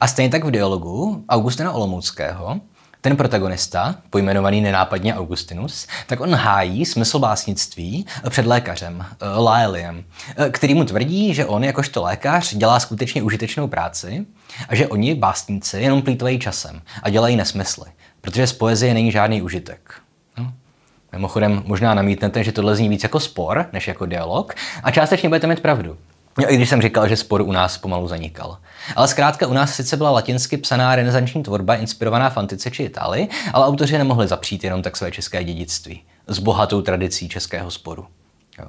A stejně tak v dialogu Augustina Olomouckého ten protagonista, pojmenovaný nenápadně Augustinus, tak on hájí smysl básnictví před lékařem, eh, Laeliem, eh, který mu tvrdí, že on jakožto lékař dělá skutečně užitečnou práci a že oni, básníci, jenom plýtvají časem a dělají nesmysly, protože z poezie není žádný užitek. No. Mimochodem, možná namítnete, že tohle zní víc jako spor, než jako dialog, a částečně budete mít pravdu. No, i když jsem říkal, že spor u nás pomalu zanikal. Ale zkrátka u nás sice byla latinsky psaná renesanční tvorba inspirovaná v antice či Itálii, ale autoři nemohli zapřít jenom tak své české dědictví s bohatou tradicí českého sporu. Jo.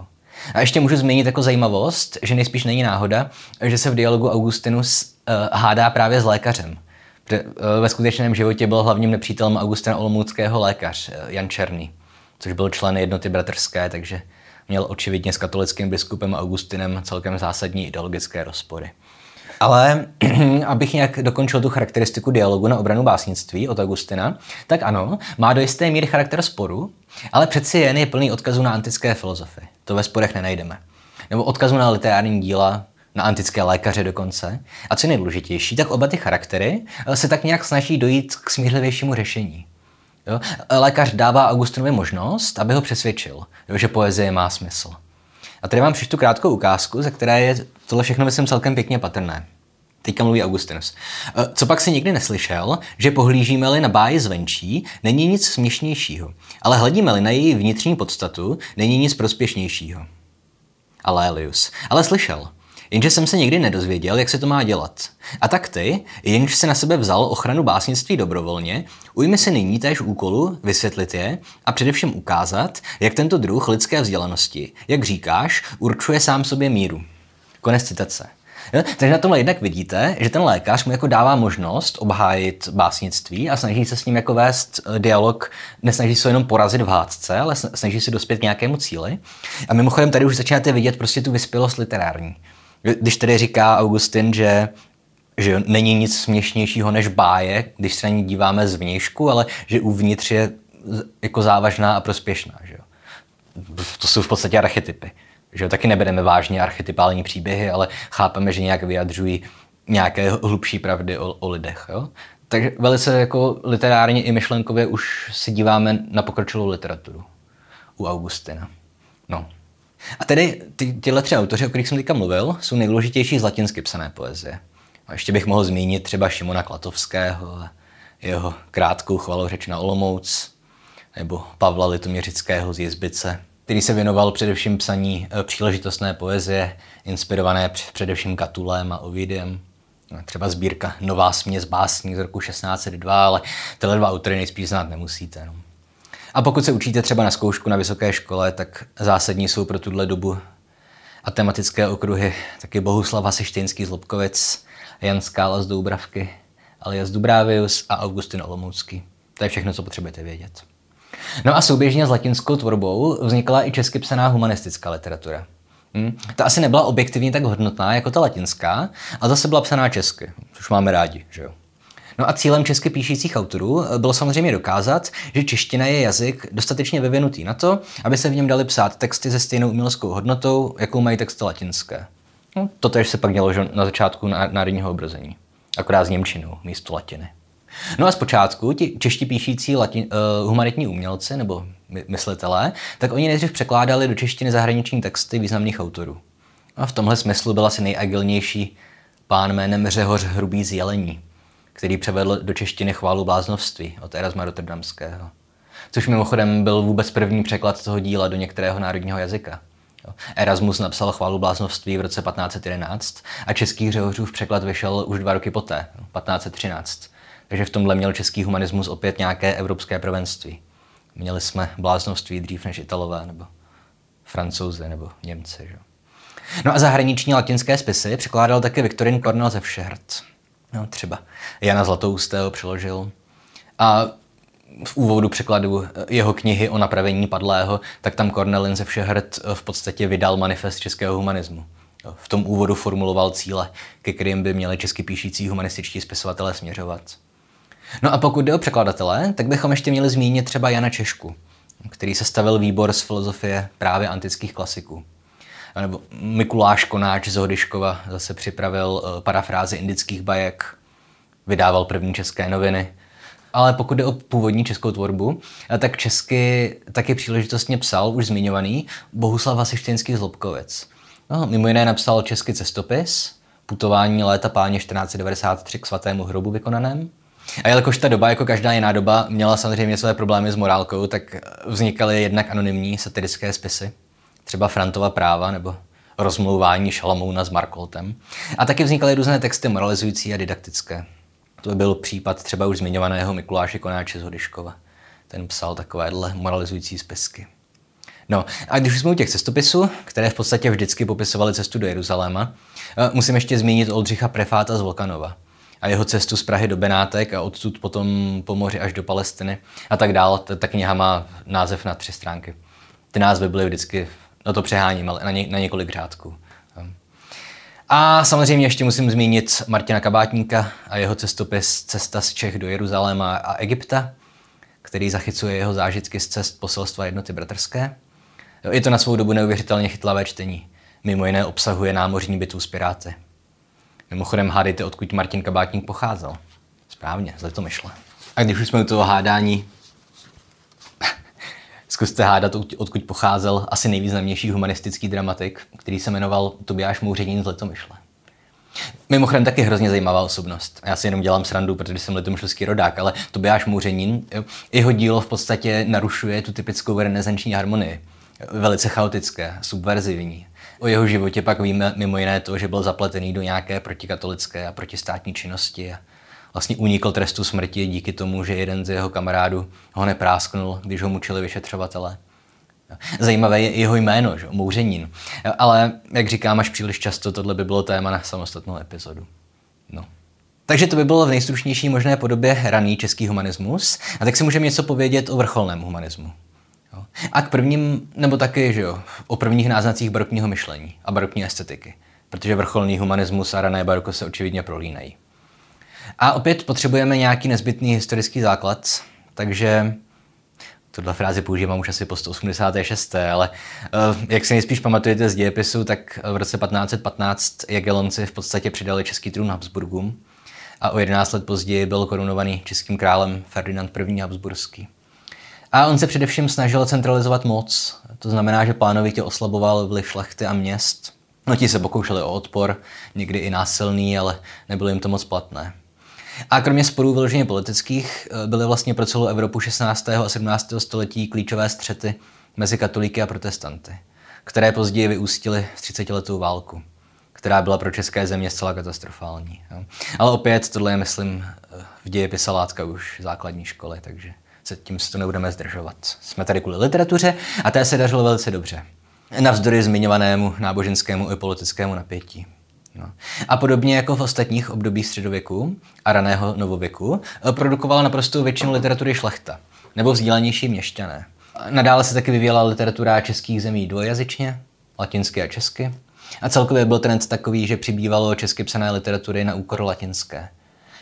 A ještě můžu zmínit jako zajímavost, že nejspíš není náhoda, že se v dialogu Augustinus uh, hádá právě s lékařem. Protože, uh, ve skutečném životě byl hlavním nepřítelem Augustina Olomouckého lékař uh, Jan Černý, což byl člen jednoty bratrské, takže měl očividně s katolickým biskupem Augustinem celkem zásadní ideologické rozpory. Ale abych nějak dokončil tu charakteristiku dialogu na obranu básnictví od Augustina, tak ano, má do jisté míry charakter sporu, ale přeci jen je plný odkazů na antické filozofii. To ve sporech nenajdeme. Nebo odkazu na literární díla, na antické lékaře dokonce. A co je nejdůležitější, tak oba ty charaktery se tak nějak snaží dojít k smířlivějšímu řešení. Jo? Lékař dává Augustinovi možnost, aby ho přesvědčil, jo, že poezie má smysl. A tady vám přečtu krátkou ukázku, za které je tohle všechno, myslím, celkem pěkně patrné. Teďka mluví Augustinus. E, co pak si nikdy neslyšel, že pohlížíme-li na báji zvenčí, není nic směšnějšího, ale hledíme-li na její vnitřní podstatu, není nic prospěšnějšího. Alélius. Ale slyšel. Jenže jsem se nikdy nedozvěděl, jak se to má dělat. A tak ty, jenž se na sebe vzal ochranu básnictví dobrovolně, ujmi se nyní též úkolu vysvětlit je a především ukázat, jak tento druh lidské vzdělanosti, jak říkáš, určuje sám sobě míru. Konec citace. Jo? Takže na tomhle jednak vidíte, že ten lékař mu jako dává možnost obhájit básnictví a snaží se s ním jako vést eh, dialog, nesnaží se jenom porazit v hádce, ale snaží se dospět k nějakému cíli. A mimochodem tady už začínáte vidět prostě tu vyspělost literární. Když tedy říká Augustin, že že není nic směšnějšího než báje, když se na ní díváme zvnějšku, ale že uvnitř je jako závažná a prospěšná. Že To jsou v podstatě archetypy. Že taky nebereme vážně archetypální příběhy, ale chápeme, že nějak vyjadřují nějaké hlubší pravdy o, o lidech. Jo? Takže velice jako literárně i myšlenkově už si díváme na pokročilou literaturu u Augustina. No. A tedy ty, tyhle tři autoři, o kterých jsem teďka mluvil, jsou nejdůležitější z latinsky psané poezie. A ještě bych mohl zmínit třeba Šimona Klatovského, jeho krátkou chvalořeč na Olomouc, nebo Pavla Litoměřického z Jezbice, který se věnoval především psaní eh, příležitostné poezie, inspirované především Katulem a Ovidiem. No, třeba sbírka Nová směs básní z roku 1602, ale tyhle dva autory nejspíš znát nemusíte. No. A pokud se učíte třeba na zkoušku na vysoké škole, tak zásadní jsou pro tuhle dobu a tematické okruhy taky Bohuslav Hasištejnský z Lobkovic, Jan Skála z Doubravky, alias Dubrávius a Augustin Olomoucký. To je všechno, co potřebujete vědět. No a souběžně s latinskou tvorbou vznikla i česky psaná humanistická literatura. Hmm. Ta asi nebyla objektivně tak hodnotná jako ta latinská, a zase byla psaná česky, což máme rádi, že jo. No a cílem česky píšících autorů bylo samozřejmě dokázat, že čeština je jazyk dostatečně vyvinutý na to, aby se v něm dali psát texty se stejnou uměleckou hodnotou, jakou mají texty latinské. No, to tež se pak dělo na začátku národního obrození, akorát s Němčinou místo latiny. No a zpočátku ti čeští píšící latin, uh, humanitní umělci nebo myslitelé, tak oni nejdřív překládali do češtiny zahraniční texty významných autorů. A v tomhle smyslu byl asi nejagilnější pán jménem Řehoř Hrubý z Jelení, který převedl do češtiny chválu bláznovství od Erasma Rotterdamského. Což mimochodem byl vůbec první překlad toho díla do některého národního jazyka. Erasmus napsal chválu bláznovství v roce 1511 a český Řehořův překlad vyšel už dva roky poté, 1513. Takže v tomhle měl český humanismus opět nějaké evropské prvenství. Měli jsme bláznovství dřív než Italové, nebo Francouzi, nebo Němci. Že? No a zahraniční latinské spisy překládal také Viktorin Kornel ze Všehrt. No, třeba Jana Zlatoustého přeložil. A v úvodu překladu jeho knihy o napravení padlého, tak tam Cornelin ze Všehrt v podstatě vydal manifest českého humanismu. V tom úvodu formuloval cíle, ke kterým by měli česky píšící humanističtí spisovatelé směřovat. No a pokud jde o překladatele, tak bychom ještě měli zmínit třeba Jana Češku, který se stavil výbor z filozofie právě antických klasiků. Nebo Mikuláš Konáč z Hodyškova zase připravil eh, parafrázy indických bajek, vydával první české noviny. Ale pokud jde o původní českou tvorbu, eh, tak česky taky příležitostně psal už zmiňovaný Bohuslav Hasištinský z Lobkovec. No, mimo jiné napsal český cestopis, putování léta páně 1493 k svatému hrobu vykonaném, a jelikož ta doba, jako každá jiná doba, měla samozřejmě své problémy s morálkou, tak vznikaly jednak anonymní satirické spisy, třeba Frantova práva nebo rozmlouvání Šalamouna s Markoltem. A taky vznikaly různé texty moralizující a didaktické. To byl případ třeba už zmiňovaného Mikuláše Konáče z Hodyškova. Ten psal takovéhle moralizující spisky. No a když jsme u těch cestopisů, které v podstatě vždycky popisovaly cestu do Jeruzaléma, eh, musím ještě zmínit Oldřicha Prefáta z Volkanova a jeho cestu z Prahy do Benátek a odsud potom po moři až do Palestiny a tak dál. Ta kniha má název na tři stránky. Ty názvy byly vždycky, no to přeháním, ale na, ně, na několik řádků. A samozřejmě ještě musím zmínit Martina Kabátníka a jeho cestopis Cesta z Čech do Jeruzaléma a Egypta, který zachycuje jeho zážitky z cest poselstva jednoty bratrské. Je to na svou dobu neuvěřitelně chytlavé čtení. Mimo jiné obsahuje námořní bitvu s piráty. Mimochodem hádejte, odkud Martin Kabátník pocházel. Správně, zle to myšle. A když už jsme u toho hádání, zkuste hádat, odkud pocházel asi nejvýznamnější humanistický dramatik, který se jmenoval Tobiáš Mouřenín z Letomyšle. Mimochodem taky hrozně zajímavá osobnost. Já si jenom dělám srandu, protože jsem letomyšlský rodák, ale Tobiáš Mouřenín, jeho dílo v podstatě narušuje tu typickou renesanční harmonii. Velice chaotické, subverzivní. O jeho životě pak víme mimo jiné to, že byl zapletený do nějaké protikatolické a protistátní činnosti a vlastně unikl trestu smrti díky tomu, že jeden z jeho kamarádů ho neprásknul, když ho mučili vyšetřovatele. Zajímavé je jeho jméno, že? Mouřenín. Ale, jak říkám, až příliš často tohle by bylo téma na samostatnou epizodu. No. Takže to by bylo v nejstručnější možné podobě raný český humanismus. A tak si můžeme něco povědět o vrcholném humanismu. A k prvním, nebo taky, že jo, o prvních náznacích barokního myšlení a barokní estetiky, protože vrcholný humanismus a rané baroko se očividně prolínají. A opět potřebujeme nějaký nezbytný historický základ, takže tuhle frázi používám už asi po 186. Ale uh, jak si nejspíš pamatujete z dějepisu, tak v roce 1515 Jagelonci v podstatě přidali český trůn Habsburgům a o 11 let později byl korunovaný českým králem Ferdinand I. Habsburský. A on se především snažil centralizovat moc. To znamená, že plánovitě oslaboval vliv šlechty a měst. No ti se pokoušeli o odpor, někdy i násilný, ale nebylo jim to moc platné. A kromě sporů vyloženě politických eh, byly vlastně pro celou Evropu 16. a 17. století klíčové střety mezi katolíky a protestanty, které později vyústily v 30-letou válku, která byla pro české země zcela katastrofální. Ale opět, tohle je, myslím, eh, v dějepise látka už základní školy, takže se tím se to nebudeme zdržovat. Jsme tady kvůli literatuře a té se dařilo velice dobře. Navzdory zmiňovanému náboženskému i politickému napětí. No. A podobně jako v ostatních obdobích středověku a raného novověku, produkovala naprosto většinu literatury šlechta, nebo vzdělanější měšťané. Nadále se taky vyvíjela literatura českých zemí dvojazyčně, latinsky a česky. A celkově byl trend takový, že přibývalo česky psané literatury na úkor latinské.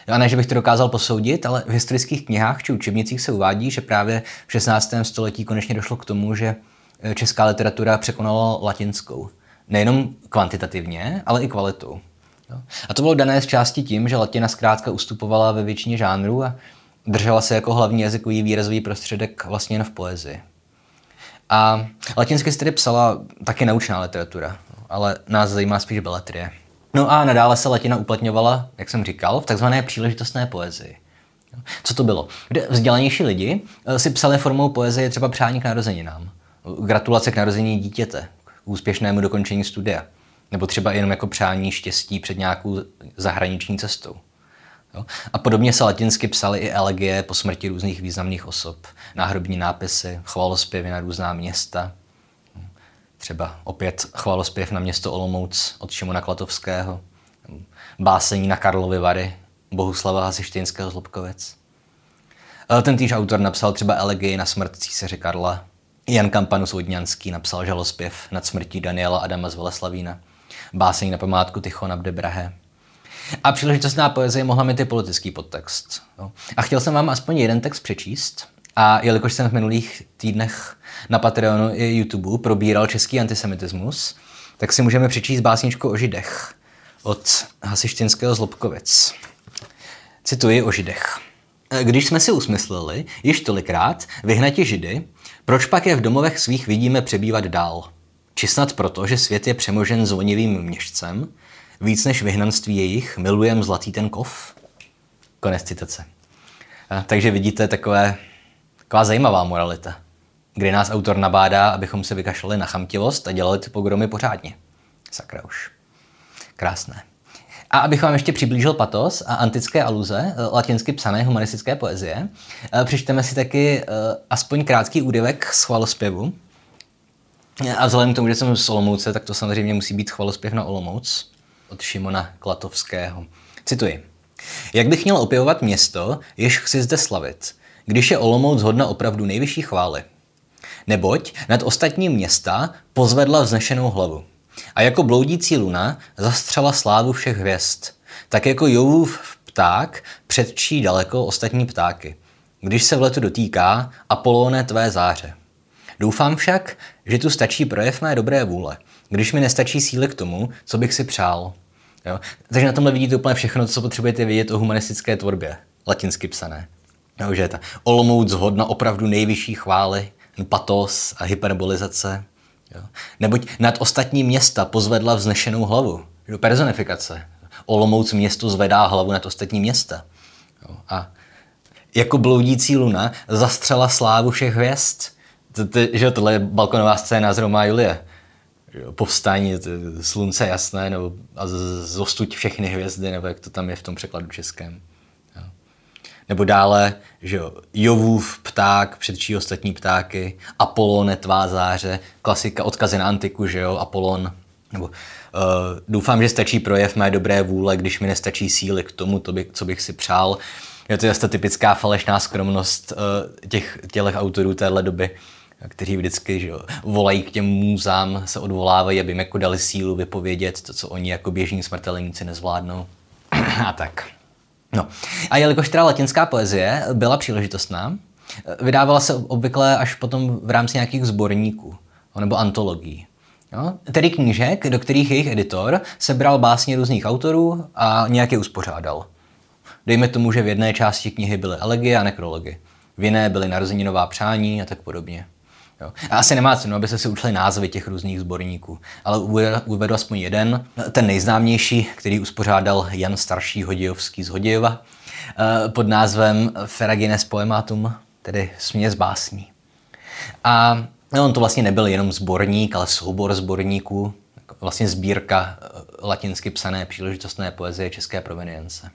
A ne, že bych to dokázal posoudit, ale v historických knihách či učebnicích se uvádí, že právě v 16. století konečně došlo k tomu, že eh, česká literatura překonala latinskou. Nejenom kvantitativně, ale i kvalitou. A to bylo dané z části tím, že latina zkrátka ustupovala ve většině žánrů a držela se jako hlavní jazykový výrazový prostředek vlastně jen v poezii. A latinsky se tedy psala taky naučná literatura, ale nás zajímá spíš beletrie. No a nadále se latina uplatňovala, jak jsem říkal, v takzvané příležitostné poezii. Co to bylo? Kde vzdělanější lidi eh, si psali formou poezie třeba přání k narozeninám, gratulace k narození dítěte, úspěšnému dokončení studia, nebo třeba jenom jako přání štěstí před nějakou zahraniční cestou. A podobně se latinsky psaly i elegie po smrti různých významných osob, náhrobní nápisy, chvalospěvy na různá města. Třeba opět chvalospěv na město Olomouc od Šimona Klatovského, básení na Karlovy Vary, Bohuslava Hasištejnského z Lobkovec. Ten týž autor napsal třeba elegii na smrt císaře Karla. Jan Kampanus Vodňanský napsal žalospěv nad smrtí Daniela Adama z Veleslavína. Básení na památku Tichona Bdebrahe. A příležitostná poezie mohla mít i politický podtext. A chtěl jsem vám aspoň jeden text přečíst. A jelikož jsem v minulých týdnech na Patreonu i YouTube probíral český antisemitismus, tak si můžeme přečíst básničku o židech od Hasištinského Zlobkovic. Cituji o židech. Když jsme si usmysleli, již tolikrát, vyhnati židy, proč pak je v domovech svých vidíme přebývat dál? Či snad proto, že svět je přemožen zvonivým měšcem, víc než vyhnanství jejich, milujem zlatý ten kov? Konec citace. Takže vidíte takové, taková zajímavá moralita, kdy nás autor nabádá, abychom se vykašlali na chamtivost a dělali ty pogromy pořádně. Sakra už. Krásné. A abych vám ještě přiblížil patos a antické aluze eh, latinsky psané humanistické poezie, eh, přečteme si taky eh, aspoň krátký úryvek z chvalospěvu. A vzhledem k tomu, že jsem z Olomouce, tak to samozřejmě musí být chvalospěv na Olomouc od Šimona Klatovského. Cituji. Jak bych měl opěvovat město, jež chci zde slavit, když je Olomouc hodna opravdu nejvyšší chvály. Neboť nad ostatní města pozvedla vznešenou hlavu. A jako bloudící luna zastřela slávu všech hvězd, tak jako Jovův pták předčí daleko ostatní ptáky, když se v letu dotýká Apolóne tvé záře. Doufám však, že tu stačí projev mé dobré vůle, když mi nestačí síly k tomu, co bych si přál. Jo? Takže na tomhle vidíte úplně všechno, co potřebujete vědět o humanistické tvorbě, latinsky psané. Jo, že ta Olomouc hodna opravdu nejvyšší chvály, patos a hyperbolizace. Jo. Neboť nad ostatní města pozvedla vznešenou hlavu. Jo, personifikace. Olomouc město zvedá hlavu nad ostatní města. Jo. A jako bloudící luna zastřela slávu všech hvězd. Že tohle je balkonová scéna z Roma Julie. Povstání slunce jasné, nebo a zostuť všechny hvězdy, nebo jak to tam je v tom překladu českém. Nebo dále, že jo, Jovův pták předčí ostatní ptáky, Apolone tvá záře, klasika odkazy na antiku, že jo, Apolon. Nebo uh, doufám, že stačí projev mé dobré vůle, když mi nestačí síly k tomu, to by, co bych si přál. Je to ta typická falešná skromnost uh, těch tělech autorů téhle doby, kteří vždycky že jo, volají k těm můzám, se odvolávají, aby jim jako dali sílu vypovědět to, co oni jako běžní smrtelníci nezvládnou. A tak. No. A jelikož teda latinská poezie byla příležitostná, vydávala se obvykle až potom v rámci nějakých sborníků nebo antologií. Jo? Tedy knížek, do kterých jejich editor sebral básně různých autorů a nějak je uspořádal. Dejme tomu, že v jedné části knihy byly elegie a nekrology, v jiné byly narozeninová přání a tak podobně. Jo. A asi nemá cenu, aby se si učili názvy těch různých sborníků, ale uvedu aspoň jeden, ten nejznámější, který uspořádal Jan Starší Hodějovský z Hodějova, eh, pod názvem Feragines Poematum, tedy směs básní. A on to vlastně nebyl jenom sborník, ale soubor sborníků, vlastně sbírka eh, latinsky psané příležitostné poezie české provenience.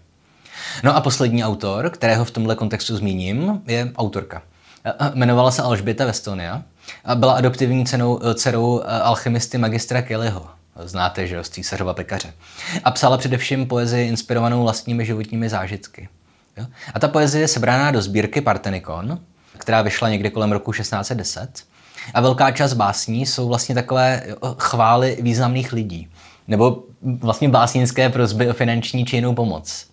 No a poslední autor, kterého v tomhle kontextu zmíním, je autorka. Eh, jmenovala se Alžběta Vestonia a byla adoptivní cenou, eh, dcerou eh, alchymisty magistra Kellyho. Znáte, že z císařova pekaře. A psala především poezii inspirovanou vlastními životními zážitky. Jo? A ta poezie je sebraná do sbírky Partenikon, která vyšla někde kolem roku 1610. A velká část básní jsou vlastně takové chvály významných lidí. Nebo vlastně básnické prozby o finanční či jinou pomoc.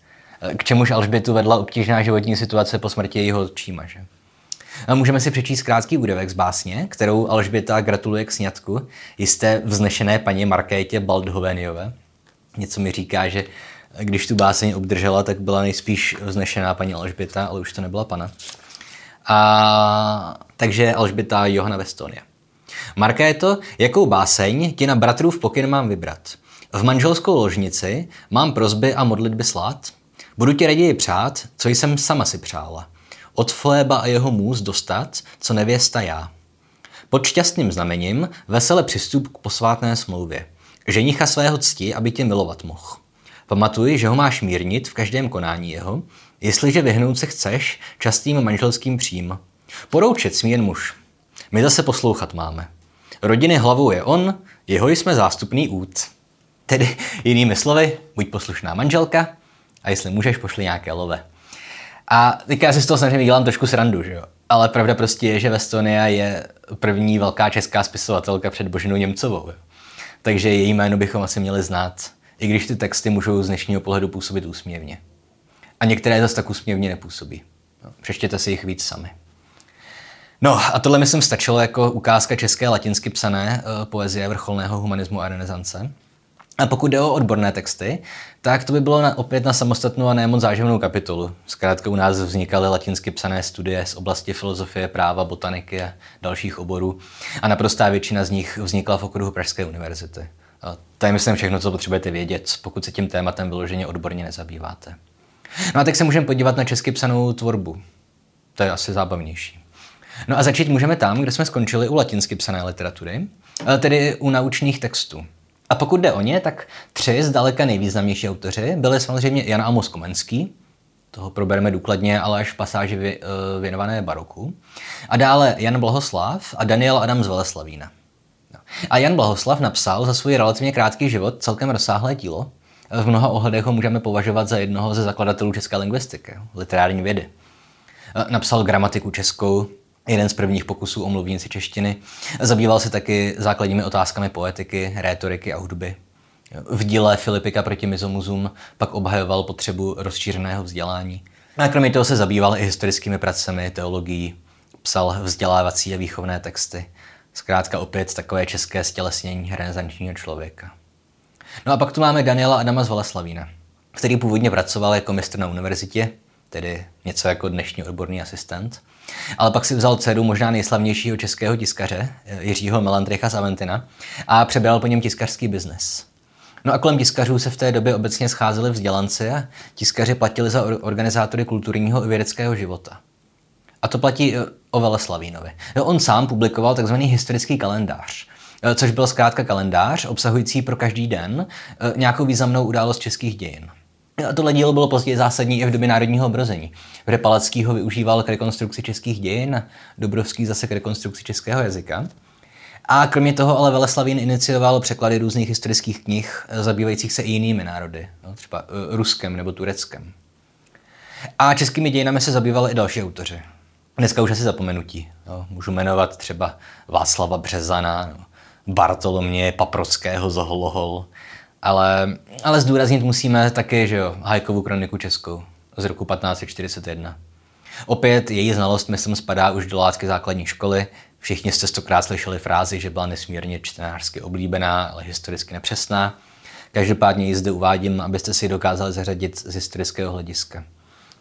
K čemuž Alžbětu vedla obtížná životní situace po smrti jejího číma. Že? Můžeme si přečíst krátký údevek z básně, kterou Alžběta gratuluje k sňatku jisté vznešené paní Markétě Baldhoveniové. Něco mi říká, že když tu báseň obdržela, tak byla nejspíš vznešená paní Alžběta, ale už to nebyla pana. A, takže Alžběta Johana Vestonia. Markéto, jakou báseň ti na bratrů v pokyn mám vybrat? V manželskou ložnici mám prozby a modlitby slát? Budu ti raději přát, co jsem sama si přála od Foeba a jeho můz dostat, co nevěsta já. Pod šťastným znamením vesele přistup k posvátné smlouvě. Ženicha svého cti, aby tě milovat mohl. Pamatuj, že ho máš mírnit v každém konání jeho, jestliže vyhnout se chceš častým manželským přím. Poroučet smí jen muž. My zase poslouchat máme. Rodiny hlavou je on, jeho jsme zástupný út. Tedy jinými slovy, buď poslušná manželka a jestli můžeš, pošli nějaké love. A teďka si z toho samozřejmě dělám trošku srandu, že jo? Ale pravda prostě je, že Vestonia je první velká česká spisovatelka před Božinou Němcovou. Jo? Takže její jméno bychom asi měli znát, i když ty texty můžou z dnešního pohledu působit úsměvně. A některé zase tak úsměvně nepůsobí. No, přečtěte si jich víc sami. No a tohle myslím stačilo jako ukázka české latinsky psané uh, poezie vrcholného humanismu a renesance. A pokud jde o odborné texty, tak to by bylo na, opět na samostatnou a nemoc záživnou kapitolu. Zkrátka u nás vznikaly latinsky psané studie z oblasti filozofie, práva, botaniky a dalších oborů. A naprostá většina z nich vznikla v okruhu Pražské univerzity. A to je myslím všechno, co potřebujete vědět, pokud se tím tématem vyloženě odborně nezabýváte. No a tak se můžeme podívat na česky psanou tvorbu. To je asi zábavnější. No a začít můžeme tam, kde jsme skončili u latinsky psané literatury, tedy u naučných textů. A pokud jde o ně, tak tři zdaleka nejvýznamnější autoři byli samozřejmě Jan Amos Komenský, toho probereme důkladně, ale až v pasáži uh, věnované baroku. A dále Jan Blahoslav a Daniel Adam z Veleslavína. No. A Jan Blahoslav napsal za svůj relativně krátký život celkem rozsáhlé dílo. V mnoha ohledech ho můžeme považovat za jednoho ze zakladatelů české lingvistiky, literární vědy. Napsal gramatiku českou, jeden z prvních pokusů o mluvníci češtiny. Zabýval se taky základními otázkami poetiky, rétoriky a hudby. V díle Filipika proti mizomuzům pak obhajoval potřebu rozšířeného vzdělání. A kromě toho se zabýval i historickými pracemi, teologií, psal vzdělávací a výchovné texty. Zkrátka opět takové české stělesnění renesančního člověka. No a pak tu máme Daniela Adama z Valeslavína, který původně pracoval jako mistr na univerzitě, tedy něco jako dnešní odborný asistent. Ale pak si vzal dceru možná nejslavnějšího českého tiskaře, Jiřího Melandricha z Aventina, a přebral po něm tiskařský biznes. No a kolem tiskařů se v té době obecně scházeli vzdělanci a tiskaři platili za organizátory kulturního i vědeckého života. A to platí o Veleslavínovi. No, on sám publikoval tzv. historický kalendář, což byl zkrátka kalendář obsahující pro každý den eh, nějakou významnou událost českých dějin. Tohle dílo bylo později zásadní i v době národního obrození, kde Palacký ho využíval k rekonstrukci českých dějin, Dobrovský zase k rekonstrukci českého jazyka. A kromě toho ale Veleslavín inicioval překlady různých historických knih eh, zabývajících se i jinými národy, no, třeba uh, Ruskem nebo Tureckem. A českými dějinami se zabývali i další autoři. Dneska už asi zapomenutí. No, můžu jmenovat třeba Václava Březana, no, Bartolomě Paprockého z Holohol, ale, ale zdůraznit musíme taky, že jo, Hajkovu kroniku českou z roku 1541. Opět její znalost, myslím, spadá už do látky základní školy. Všichni jste stokrát slyšeli frázi, že byla nesmírně čtenářsky oblíbená, ale historicky nepřesná. Každopádně ji zde uvádím, abyste si ji dokázali zařadit z historického hlediska.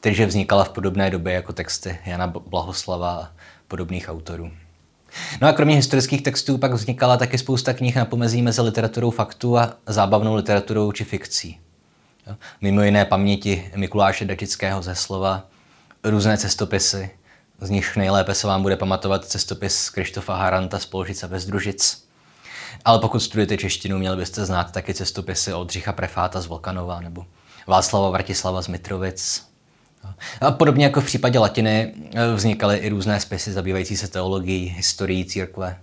Takže vznikala v podobné době jako texty Jana Blahoslava a podobných autorů. No a kromě historických textů pak vznikala taky spousta knih na pomezí mezi literaturou faktu a zábavnou literaturou či fikcí. Mimo jiné paměti Mikuláše Dačického ze slova, různé cestopisy, z nich nejlépe se vám bude pamatovat cestopis Krištofa Haranta z Polžice bez družic. Ale pokud studujete češtinu, měli byste znát taky cestopisy Oldřicha Prefáta z Volkanova nebo Václava Vratislava z Mitrovic, a podobně jako v případě latiny eh, vznikaly i různé spisy zabývající se teologií, historií církve,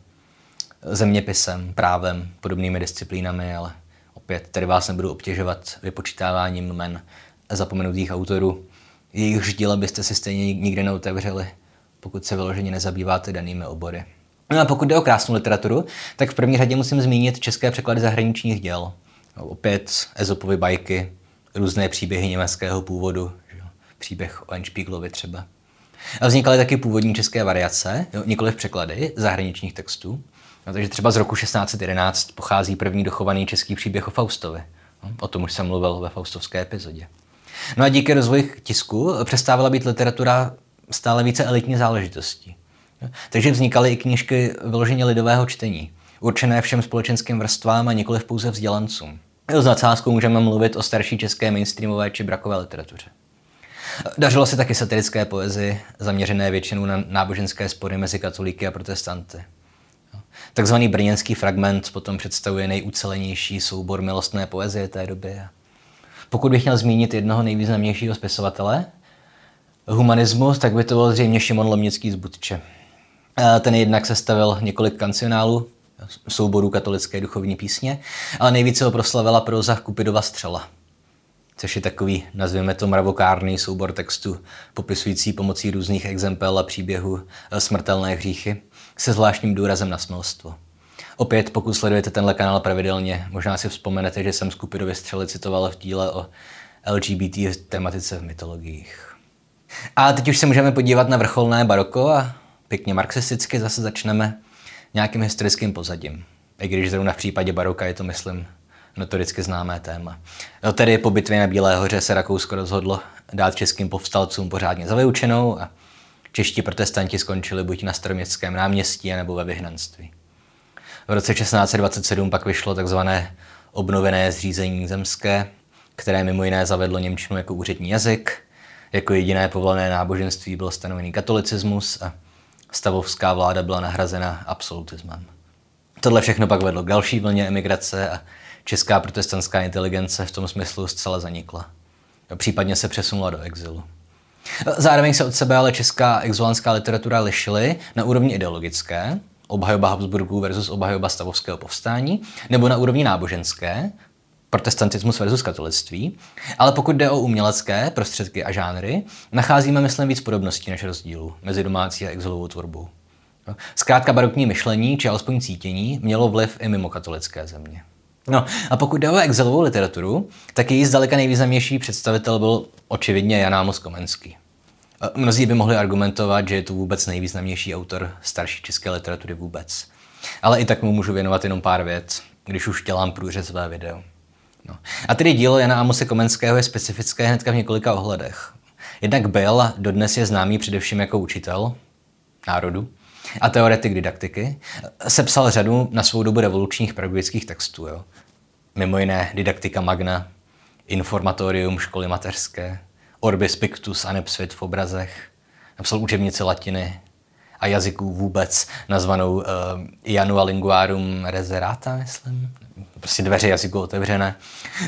zeměpisem, právem, podobnými disciplínami, ale opět tady vás nebudu obtěžovat vypočítáváním jmen zapomenutých autorů. Jejich díla byste si stejně nikdy neotevřeli, pokud se vyloženě nezabýváte danými obory. No a pokud jde o krásnou literaturu, tak v první řadě musím zmínit české překlady zahraničních děl. Opět Ezopovy bajky, různé příběhy německého původu, příběh o Enšpíglovi třeba. A vznikaly taky původní české variace, nikoli v překlady zahraničních textů. No, takže třeba z roku 1611 pochází první dochovaný český příběh o Faustovi. No, o tom už jsem mluvil ve Faustovské epizodě. No a díky rozvoji tisku přestávala být literatura stále více elitní záležitostí. Takže vznikaly i knížky vyloženě lidového čtení, určené všem společenským vrstvám a nikoli pouze vzdělancům. S nadsázkou můžeme mluvit o starší české mainstreamové či brakové literatuře. Dařilo se taky satirické poezy, zaměřené většinou na náboženské spory mezi katolíky a protestanty. Takzvaný brněnský fragment potom představuje nejucelenější soubor milostné poezie té doby. Pokud bych měl zmínit jednoho nejvýznamnějšího spisovatele humanismus, tak by to byl zřejmě Šimon Lomnický z Budče. Ten jednak sestavil několik kancionálů, souboru katolické duchovní písně, ale nejvíce ho proslavila proza Kupidova střela, což je takový, nazvěme to mravokárný soubor textu, popisující pomocí různých exempel a příběhů eh, smrtelné hříchy, se zvláštním důrazem na smilstvo. Opět, pokud sledujete tenhle kanál pravidelně, možná si vzpomenete, že jsem Kupidově střely citoval v díle o LGBT tematice v mytologiích. A teď už se můžeme podívat na vrcholné baroko a pěkně marxisticky zase začneme nějakým historickým pozadím. I když zrovna v případě baroka je to, myslím, notoricky známé téma. No, tedy po bitvě na Bílé hoře se Rakousko rozhodlo dát českým povstalcům pořádně za vyučenou a čeští protestanti skončili buď na staroměstském náměstí, nebo ve vyhnanství. V roce 1627 pak vyšlo takzvané obnovené zřízení zemské, které mimo jiné zavedlo Němčinu jako úřední jazyk. Jako jediné povolené náboženství byl stanovený katolicismus a stavovská vláda byla nahrazena absolutismem. Tohle všechno pak vedlo k další vlně emigrace a česká protestantská inteligence v tom smyslu zcela zanikla. Případně se přesunula do exilu. Zároveň se od sebe ale česká exulánská literatura lišily na úrovni ideologické, obhajoba Habsburgů versus obhajoba stavovského povstání, nebo na úrovni náboženské, protestantismus versus katolictví, ale pokud jde o umělecké prostředky a žánry, nacházíme, myslím, víc podobností než rozdílů mezi domácí a exilovou tvorbou. Zkrátka barokní myšlení, či alespoň cítění, mělo vliv i mimo katolické země. No a pokud jde o exilovou literaturu, tak její zdaleka nejvýznamnější představitel byl očividně Jan Amos Komenský. Mnozí by mohli argumentovat, že je to vůbec nejvýznamnější autor starší české literatury vůbec. Ale i tak mu můžu věnovat jenom pár věc, když už dělám průřezové video. No. A tedy dílo Jana Amose Komenského je specifické hnedka v několika ohledech. Jednak byl a dodnes je známý především jako učitel národu a teoretik didaktiky. Sepsal řadu na svou dobu revolučních pedagogických textů. Jo. Mimo jiné Didaktika Magna, Informatorium školy mateřské, Orbis Pictus a Nepsvit v obrazech. Napsal učebnici latiny a jazyků vůbec, nazvanou uh, Janua Linguarum Reserata, myslím prostě dveře jazyku otevřené.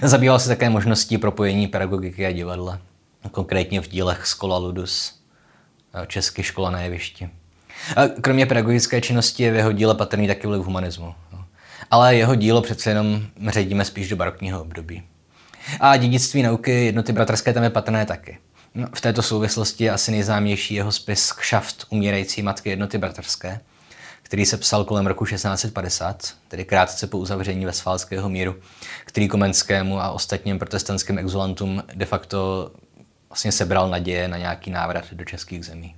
Zabýval se také možností propojení pedagogiky a divadla, konkrétně v dílech Skola Ludus, České škola na jevišti. A kromě pedagogické činnosti je v jeho díle patrný taky vliv humanismu. Ale jeho dílo přece jenom ředíme spíš do barokního období. A dědictví nauky jednoty bratrské tam je patrné taky. No, v této souvislosti je asi nejznámější jeho spis Kšaft umírající matky jednoty bratrské, který se psal kolem roku 1650, tedy krátce po uzavření Vesfálského míru, který Komenskému a ostatním protestantským exulantům de facto vlastně sebral naděje na nějaký návrat do českých zemí.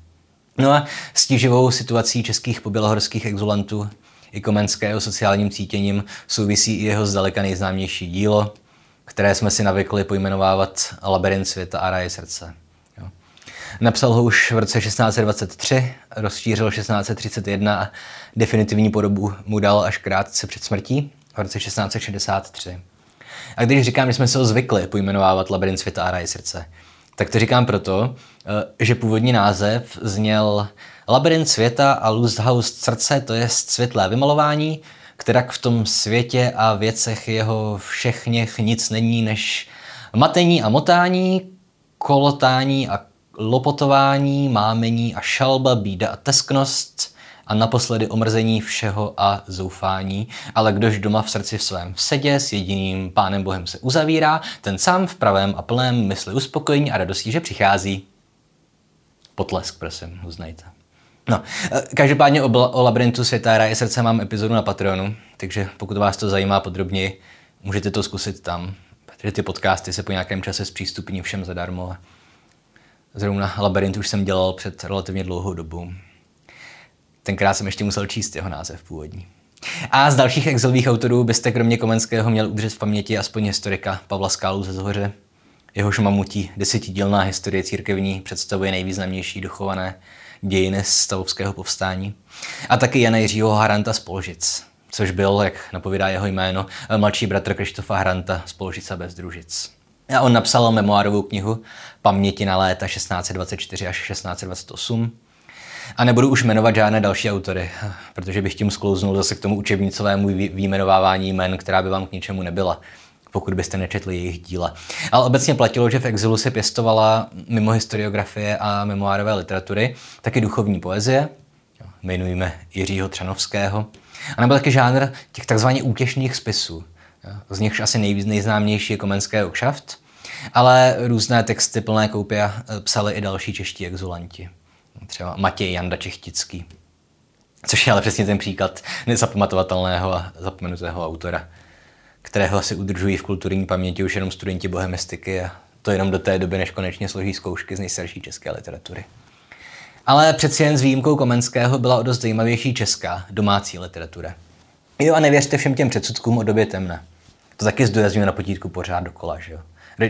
No a s tíživou situací českých pobělohorských exulantů i Komenského sociálním cítěním souvisí i jeho zdaleka nejznámější dílo, které jsme si navykli pojmenovávat Labirint světa a ráje srdce. Napsal ho už v roce 1623, rozšířil 1631 a definitivní podobu mu dal až krátce před smrtí v roce 1663. A když říkám, že jsme se ho zvykli pojmenovávat Labirint světa a ráje srdce, tak to říkám proto, eh, že původní název zněl Labirint světa a Lusthaus srdce, to je světlé vymalování, která v tom světě a věcech jeho všechněch nic není než matení a motání, kolotání a lopotování, mámení a šalba, bída a tesknost a naposledy omrzení všeho a zoufání, ale kdož doma v srdci v svém vsedě s jediným pánem Bohem se uzavírá, ten sám v pravém a plném mysli uspokojení a radostí, že přichází. Potlesk, prosím, uznejte. No, eh, každopádně o, o labirintu světa a srdce mám epizodu na Patreonu, takže pokud vás to zajímá podrobněji, můžete to zkusit tam, protože ty podcasty se po nějakém čase zpřístupní všem zadarmo. Zrovna Labirint už jsem dělal před relativně dlouhou dobu. Tenkrát jsem ještě musel číst jeho název původní. A z dalších exilových autorů byste kromě Komenského měl udržet v paměti aspoň historika Pavla Skálu ze Zhoře. Jehož mamutí desetidílná historie církevní představuje nejvýznamnější dochované dějiny stavovského povstání. A taky Jana Jiřího Haranta z Polžic, což byl, jak napovídá jeho jméno, mladší bratr Krištofa Haranta z Polžica bez družic. A on napsal memoárovou knihu Paměti na léta 1624 až 1628. A nebudu už jmenovat žádné další autory, protože bych tím sklouznul zase k tomu učebnicovému výjmenovávání jmen, která by vám k ničemu nebyla, pokud byste nečetli jejich díla. Ale obecně platilo, že v exilu se pěstovala mimo historiografie a memoárové literatury taky duchovní poezie, jmenujeme Jiřího Třanovského, A nebo taky žánr těch takzvaně útěšných spisů. Z nichž asi nejvíc nejznámější je Komenské okšaft, ale různé texty plné koupě psali i další čeští exulanti. Třeba Matěj Janda Čechtický. Což je ale přesně ten příklad nezapamatovatelného a zapomenutého autora, kterého si udržují v kulturní paměti už jenom studenti bohemistiky a to jenom do té doby, než konečně složí zkoušky z nejstarší české literatury. Ale přeci jen s výjimkou Komenského byla o dost zajímavější česká, domácí literatura. Jo a nevěřte všem těm předsudkům o době temna. To taky zdůrazňuje na potítku pořád dokola, že jo.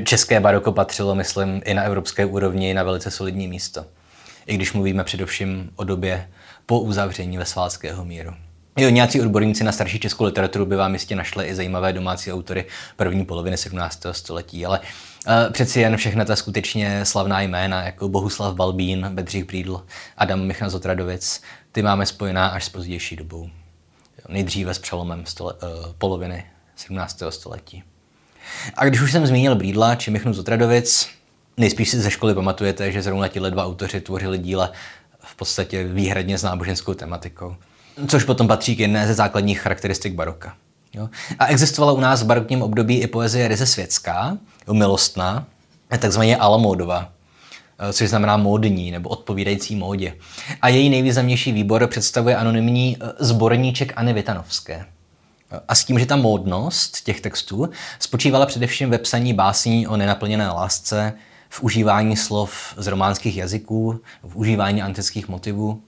České baroko patřilo, myslím, i na evropské úrovni na velice solidní místo. I když mluvíme především o době po uzavření Vesválského míru. Jo, nějací odborníci na starší českou literaturu by vám jistě našli i zajímavé domácí autory první poloviny 17. století, ale uh, přeci jen všechna ta skutečně slavná jména, jako Bohuslav Balbín, Bedřich Brídl, Adam Michal Zotradovic, ty máme spojená až s pozdější dobou. Jo, nejdříve s přelomem stole, uh, poloviny 17. století. A když už jsem zmínil Brídla či Michnu Zotradovic, nejspíš si ze školy pamatujete, že zrovna tihle dva autoři tvořili díla v podstatě výhradně s náboženskou tematikou. Což potom patří k jedné ze základních charakteristik baroka. Jo? A existovala u nás v barokním období i poezie ryze světská, milostná, takzvaně alamódová, eh, což znamená módní nebo odpovídající módě. A její nejvýznamnější výbor představuje anonymní eh, zborníček Anny Vitanovské. A s tím, že ta módnost těch textů spočívala především ve psaní básní o nenaplněné lásce, v užívání slov z románských jazyků, v užívání antických motivů.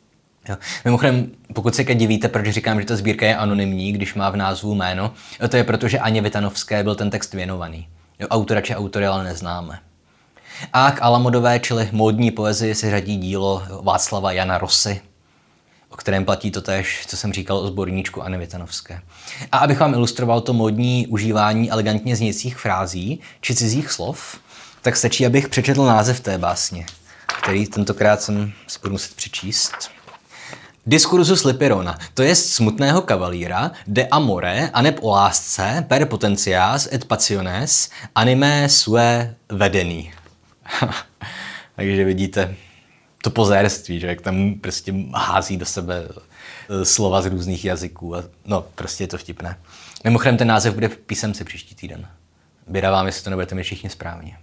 Jo. Mimochodem, pokud se divíte, proč říkám, že ta sbírka je anonymní, když má v názvu jméno, to je proto, že Aně Vitanovské byl ten text věnovaný. Jo, autora či autory ale neznáme. A k Alamodové, čili módní poezii, se řadí dílo Václava Jana Rosy, o kterém platí to tež, co jsem říkal o zborníčku Anny Vitanovské. A abych vám ilustroval to módní užívání elegantně znějících frází či cizích slov, tak stačí, abych přečetl název té básně, který tentokrát jsem si budu muset přečíst. Diskursus Lipirona, to je smutného kavalíra, de amore, aneb o lásce, per potentias et passiones, anime sue vedení. Takže vidíte to pozérství, že jak tam prostě hází do sebe eh, slova z různých jazyků. A, no, prostě je to vtipné. Mimochodem ten název bude v písemci příští týden. Běda vám, jestli to nebudete mi všichni správně.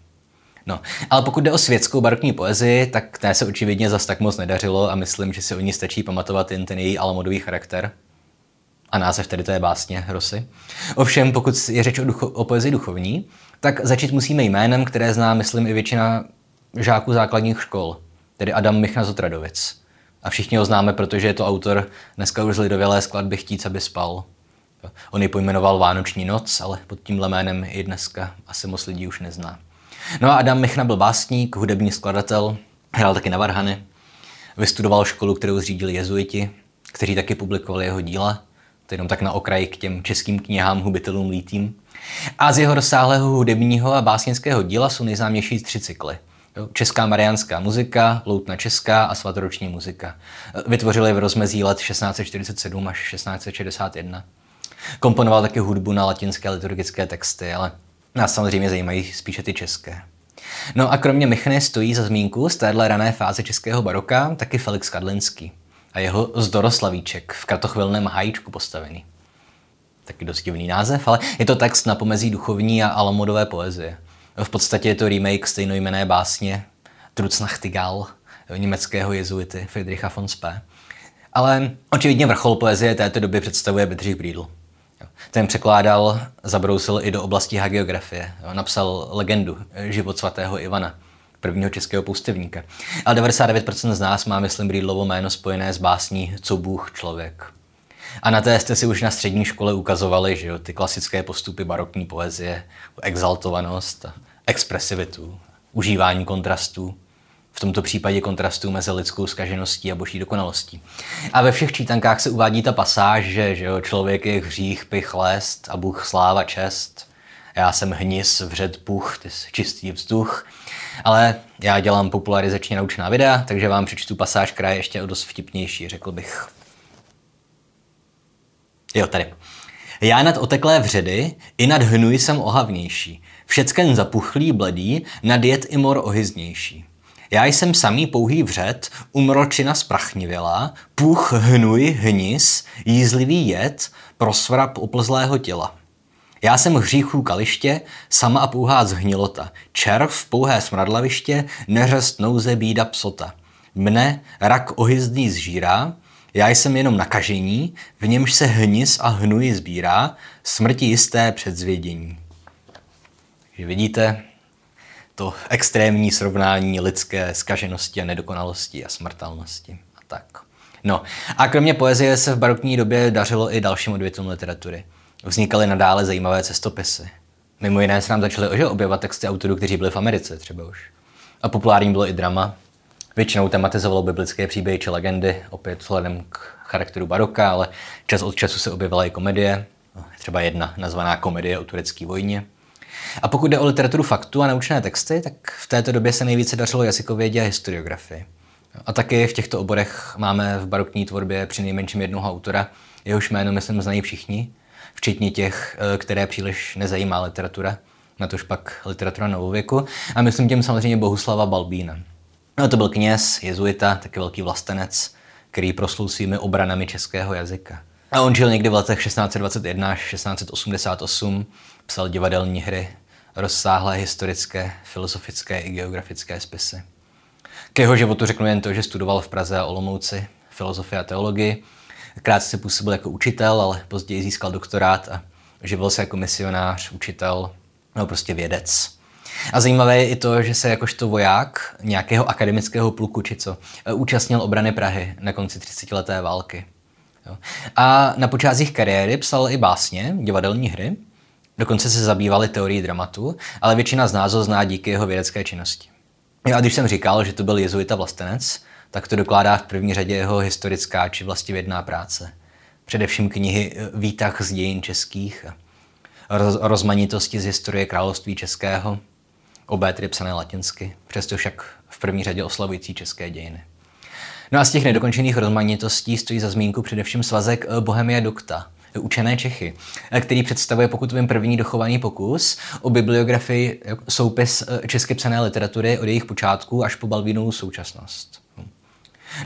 No, ale pokud jde o světskou barokní poezii, tak té se očividně zas tak moc nedařilo a myslím, že si o ní stačí pamatovat jen ten její alamodový charakter a název tedy té básně Rosy. Ovšem, pokud je řeč o, ducho, o poezii duchovní, tak začít musíme jménem, které zná, myslím, i většina žáků základních škol, tedy Adam Michna Zotradovic. A všichni ho známe, protože je to autor dneska už lidovělé skladby Chtít, aby spal. On ji pojmenoval Vánoční noc, ale pod tímhle jménem i dneska asi moc lidí už nezná. No a Adam Michna byl básník, hudební skladatel, hrál taky na varhany, vystudoval školu, kterou zřídili jezuiti, kteří taky publikovali jeho díla, to jenom tak na okraji k těm českým knihám hubitelům lítým. A z jeho rozsáhlého hudebního a básnického díla jsou nejznámější tři cykly. Česká mariánská muzika, loutna česká a svatoroční muzika. Vytvořili v rozmezí let 1647 až 1661. Komponoval taky hudbu na latinské liturgické texty, ale Nás samozřejmě zajímají spíše ty české. No a kromě Michny stojí za zmínku z téhle rané fáze českého baroka taky Felix Kadlinský a jeho Zdoroslavíček v kratochvilném hajíčku postavený. Taky dost divný název, ale je to text na pomezí duchovní a alamodové poezie. V podstatě je to remake stejnojmené básně Trucnachtigal německého jezuity Friedricha von Spee. Ale očividně vrchol poezie této doby představuje Bedřich Brídl. Ten překládal, zabrousil i do oblasti hagiografie. Napsal legendu Život svatého Ivana, prvního českého poustevníka. Ale 99% z nás má, myslím, Brýdlovo jméno spojené s básní Co Bůh člověk. A na té jste si už na střední škole ukazovali, že jo, ty klasické postupy barokní poezie, exaltovanost, expresivitu, užívání kontrastů v tomto případě kontrastu mezi lidskou skažeností a boží dokonalostí. A ve všech čítankách se uvádí ta pasáž, že, že jo, člověk je hřích, pich, lest a Bůh sláva, čest. Já jsem hnis, vřed, puch, ty jsi čistý vzduch. Ale já dělám popularizačně naučná videa, takže vám přečtu pasáž, která je ještě o dost vtipnější, řekl bych. Jo, tady. Já nad oteklé vředy i nad hnuj jsem ohavnější. Všecken zapuchlý bledý, nad jed i mor ohyznější. Já jsem samý pouhý vřet, umročina sprachnivěla, puch, hnuj, hnis, jízlivý jed, prosvrap oplzlého těla. Já jsem hříchů kaliště, sama a pouhá zhnilota, červ, pouhé smradlaviště, neřest nouze bída psota. Mne rak ohyzdný zžírá, já jsem jenom nakažení, v němž se hnis a hnuj sbírá, smrti jisté předzvědění. Takže vidíte, to extrémní srovnání lidské skaženosti a nedokonalosti a smrtelnosti a tak. No a kromě poezie se v barokní době dařilo i dalším odvětvům literatury. Vznikaly nadále zajímavé cestopisy. Mimo jiné se nám začaly objevovat texty autorů, kteří byli v Americe třeba už. A populární bylo i drama. Většinou tematizovalo biblické příběhy či legendy, opět vzhledem k charakteru baroka, ale čas od času se objevila i komedie, třeba jedna nazvaná Komedie o turecké vojně. A pokud jde o literaturu faktu a naučné texty, tak v této době se nejvíce dařilo jazykovědě a historiografii. A taky v těchto oborech máme v barokní tvorbě při nejmenším jednoho autora, jehož jméno, myslím, znají všichni, včetně těch, eh, které příliš nezajímá literatura, na tož pak literatura novověku. A myslím tím samozřejmě Bohuslava Balbína. No, to byl kněz, jezuita, taky velký vlastenec, který proslul svými obranami českého jazyka. A on žil někdy v letech 1621 až 1688, psal divadelní hry, rozsáhlé historické, filozofické i geografické spisy. K jeho životu řeknu jen to, že studoval v Praze a Olomouci filozofii a teologii. Krátce působil jako učitel, ale později získal doktorát a živil se jako misionář, učitel, no prostě vědec. A zajímavé je i to, že se jakožto voják nějakého akademického pluku či co účastnil obrany Prahy na konci 30. leté války. A na počátcích kariéry psal i básně, divadelní hry, dokonce se zabývali teorií dramatu, ale většina z nás ho zná díky jeho vědecké činnosti. A když jsem říkal, že to byl jezuita vlastenec, tak to dokládá v první řadě jeho historická či vlastivědná práce. Především knihy Výtah z dějin českých, roz, rozmanitosti z historie království českého, obé tedy psané latinsky, přesto však v první řadě oslavující české dějiny. No a z těch nedokončených rozmanitostí stojí za zmínku především svazek eh, Bohemia Dokta, eh, Učené Čechy, eh, který představuje, pokud vím, první dochovaný pokus o bibliografii soupis česky psané literatury od jejich počátků až po Balbínovu současnost.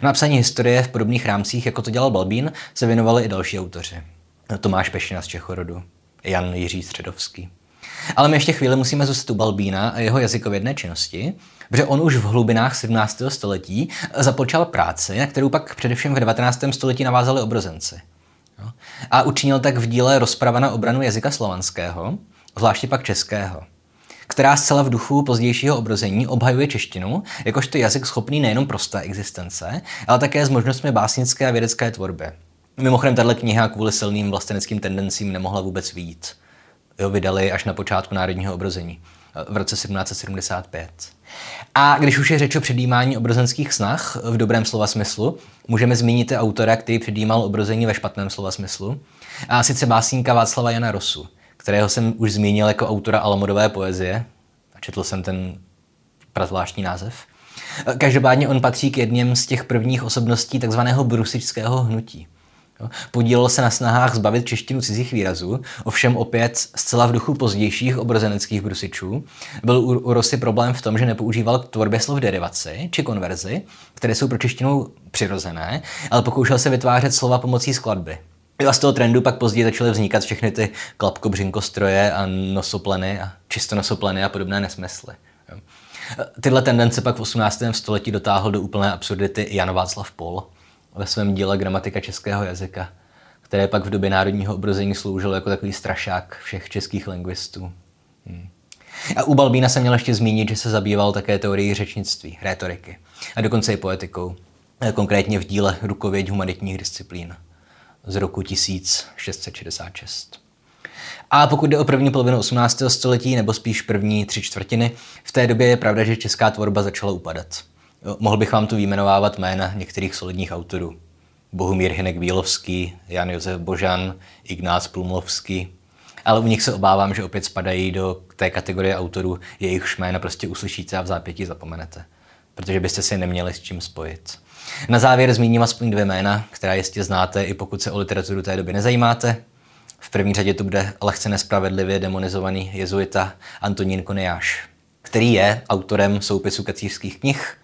Na psaní historie v podobných rámcích, jako to dělal Balbín, se věnovali i další autoři. Tomáš Pešina z Čechorodu, Jan Jiří Středovský. Ale my ještě chvíli musíme zůstat u Balbína a jeho jazykovědné činnosti, protože on už v hlubinách 17. století započal práci, na kterou pak především v 19. století navázali obrozenci. A učinil tak v díle rozprava na obranu jazyka slovanského, zvláště pak českého, která zcela v duchu pozdějšího obrození obhajuje češtinu jakožto jazyk schopný nejenom prosté existence, ale také s možnostmi básnické a vědecké tvorby. Mimochodem, tahle kniha kvůli silným vlasteneckým tendencím nemohla vůbec výjít. Jo, vydali až na počátku národního obrození v roce 1775. A když už je řeč o předjímání obrozenských snah v dobrém slova smyslu, můžeme zmínit autora, který předjímal obrození ve špatném slova smyslu, a sice básníka Václava Jana Rosu, kterého jsem už zmínil jako autora alamodové poezie. A četl jsem ten prazvláštní název. Každopádně on patří k jedním z těch prvních osobností takzvaného brusičského hnutí. Podílel se na snahách zbavit češtinu cizích výrazů, ovšem opět zcela v duchu pozdějších obrozeneckých brusičů. Byl u, Rosy problém v tom, že nepoužíval k tvorbě slov derivaci či konverzi, které jsou pro češtinu přirozené, ale pokoušel se vytvářet slova pomocí skladby. A z toho trendu pak později začaly vznikat všechny ty klapko-břinkostroje a nosopleny a čisto nosopleny a podobné nesmysly. Tyhle tendence pak v 18. století dotáhl do úplné absurdity Jan Václav Pol, ve svém díle Gramatika českého jazyka, které pak v době národního obrození sloužilo jako takový strašák všech českých lingvistů. Hmm. A u Balbína jsem měl ještě zmínit, že se zabýval také teorií řečnictví, rétoriky a dokonce i poetikou, konkrétně v díle Rukověď humanitních disciplín z roku 1666. A pokud jde o první polovinu 18. století, nebo spíš první tři čtvrtiny, v té době je pravda, že česká tvorba začala upadat. Mohl bych vám tu výjmenovávat jména některých solidních autorů. Bohumír Hinek Bílovský, Jan Josef Božan, Ignác Plumlovský. Ale u nich se obávám, že opět spadají do té kategorie autorů, jejichž jména prostě uslyšíte a v zápětí zapomenete. Protože byste si neměli s čím spojit. Na závěr zmíním aspoň dvě jména, která jistě znáte, i pokud se o literaturu té doby nezajímáte. V první řadě tu bude lehce nespravedlivě demonizovaný jezuita Antonín Konejáš, který je autorem soupisu kacířských knih,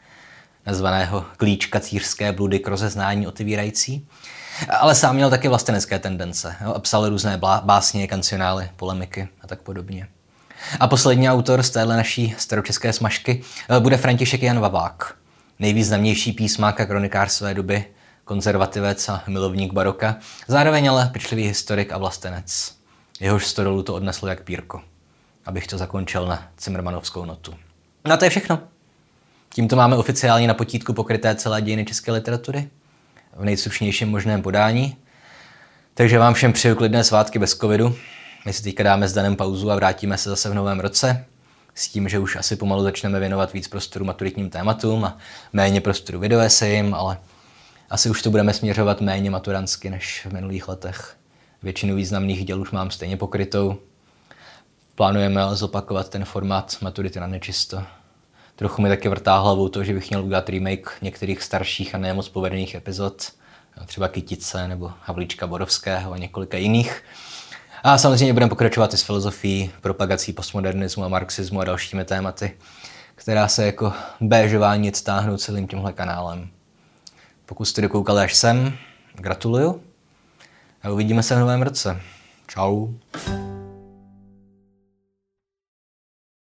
nazvaného Klíč kacířské bludy k rozeznání otevírající. Ale sám měl taky vlastenecké tendence. Jo, psal různé básně, kancionály, polemiky a tak podobně. A poslední autor z téhle naší staročeské smažky eh, bude František Jan Vavák, nejvýznamnější písmák a kronikář své doby, konzervativec a milovník baroka, zároveň ale pečlivý historik a vlastenec. Jehož stodolu to odneslo jak pírko. Abych to zakončil na Cimrmanovskou notu. No to je všechno. Tímto máme oficiálně na potítku pokryté celé dějiny české literatury v nejstručnějším možném podání. Takže vám všem přeju klidné svátky bez covidu. My si teďka dáme s Danem pauzu a vrátíme se zase v novém roce s tím, že už asi pomalu začneme věnovat víc prostoru maturitním tématům a méně prostoru videoesejím, ale asi už to budeme směřovat méně maturansky než v minulých letech. Většinu významných děl už mám stejně pokrytou. Plánujeme ale zopakovat ten formát maturity na nečisto. Trochu mi taky vrtá hlavou to, že bych měl udělat remake některých starších a nemoc povedených epizod, třeba Kytice nebo Havlíčka Borovského a několika jiných. A samozřejmě budeme pokračovat i s filozofií, propagací postmodernismu a marxismu a dalšími tématy, která se jako béžování stáhnou celým tímhle kanálem. Pokud jste dokoukali až sem, gratuluju a uvidíme se v novém roce. Ciao.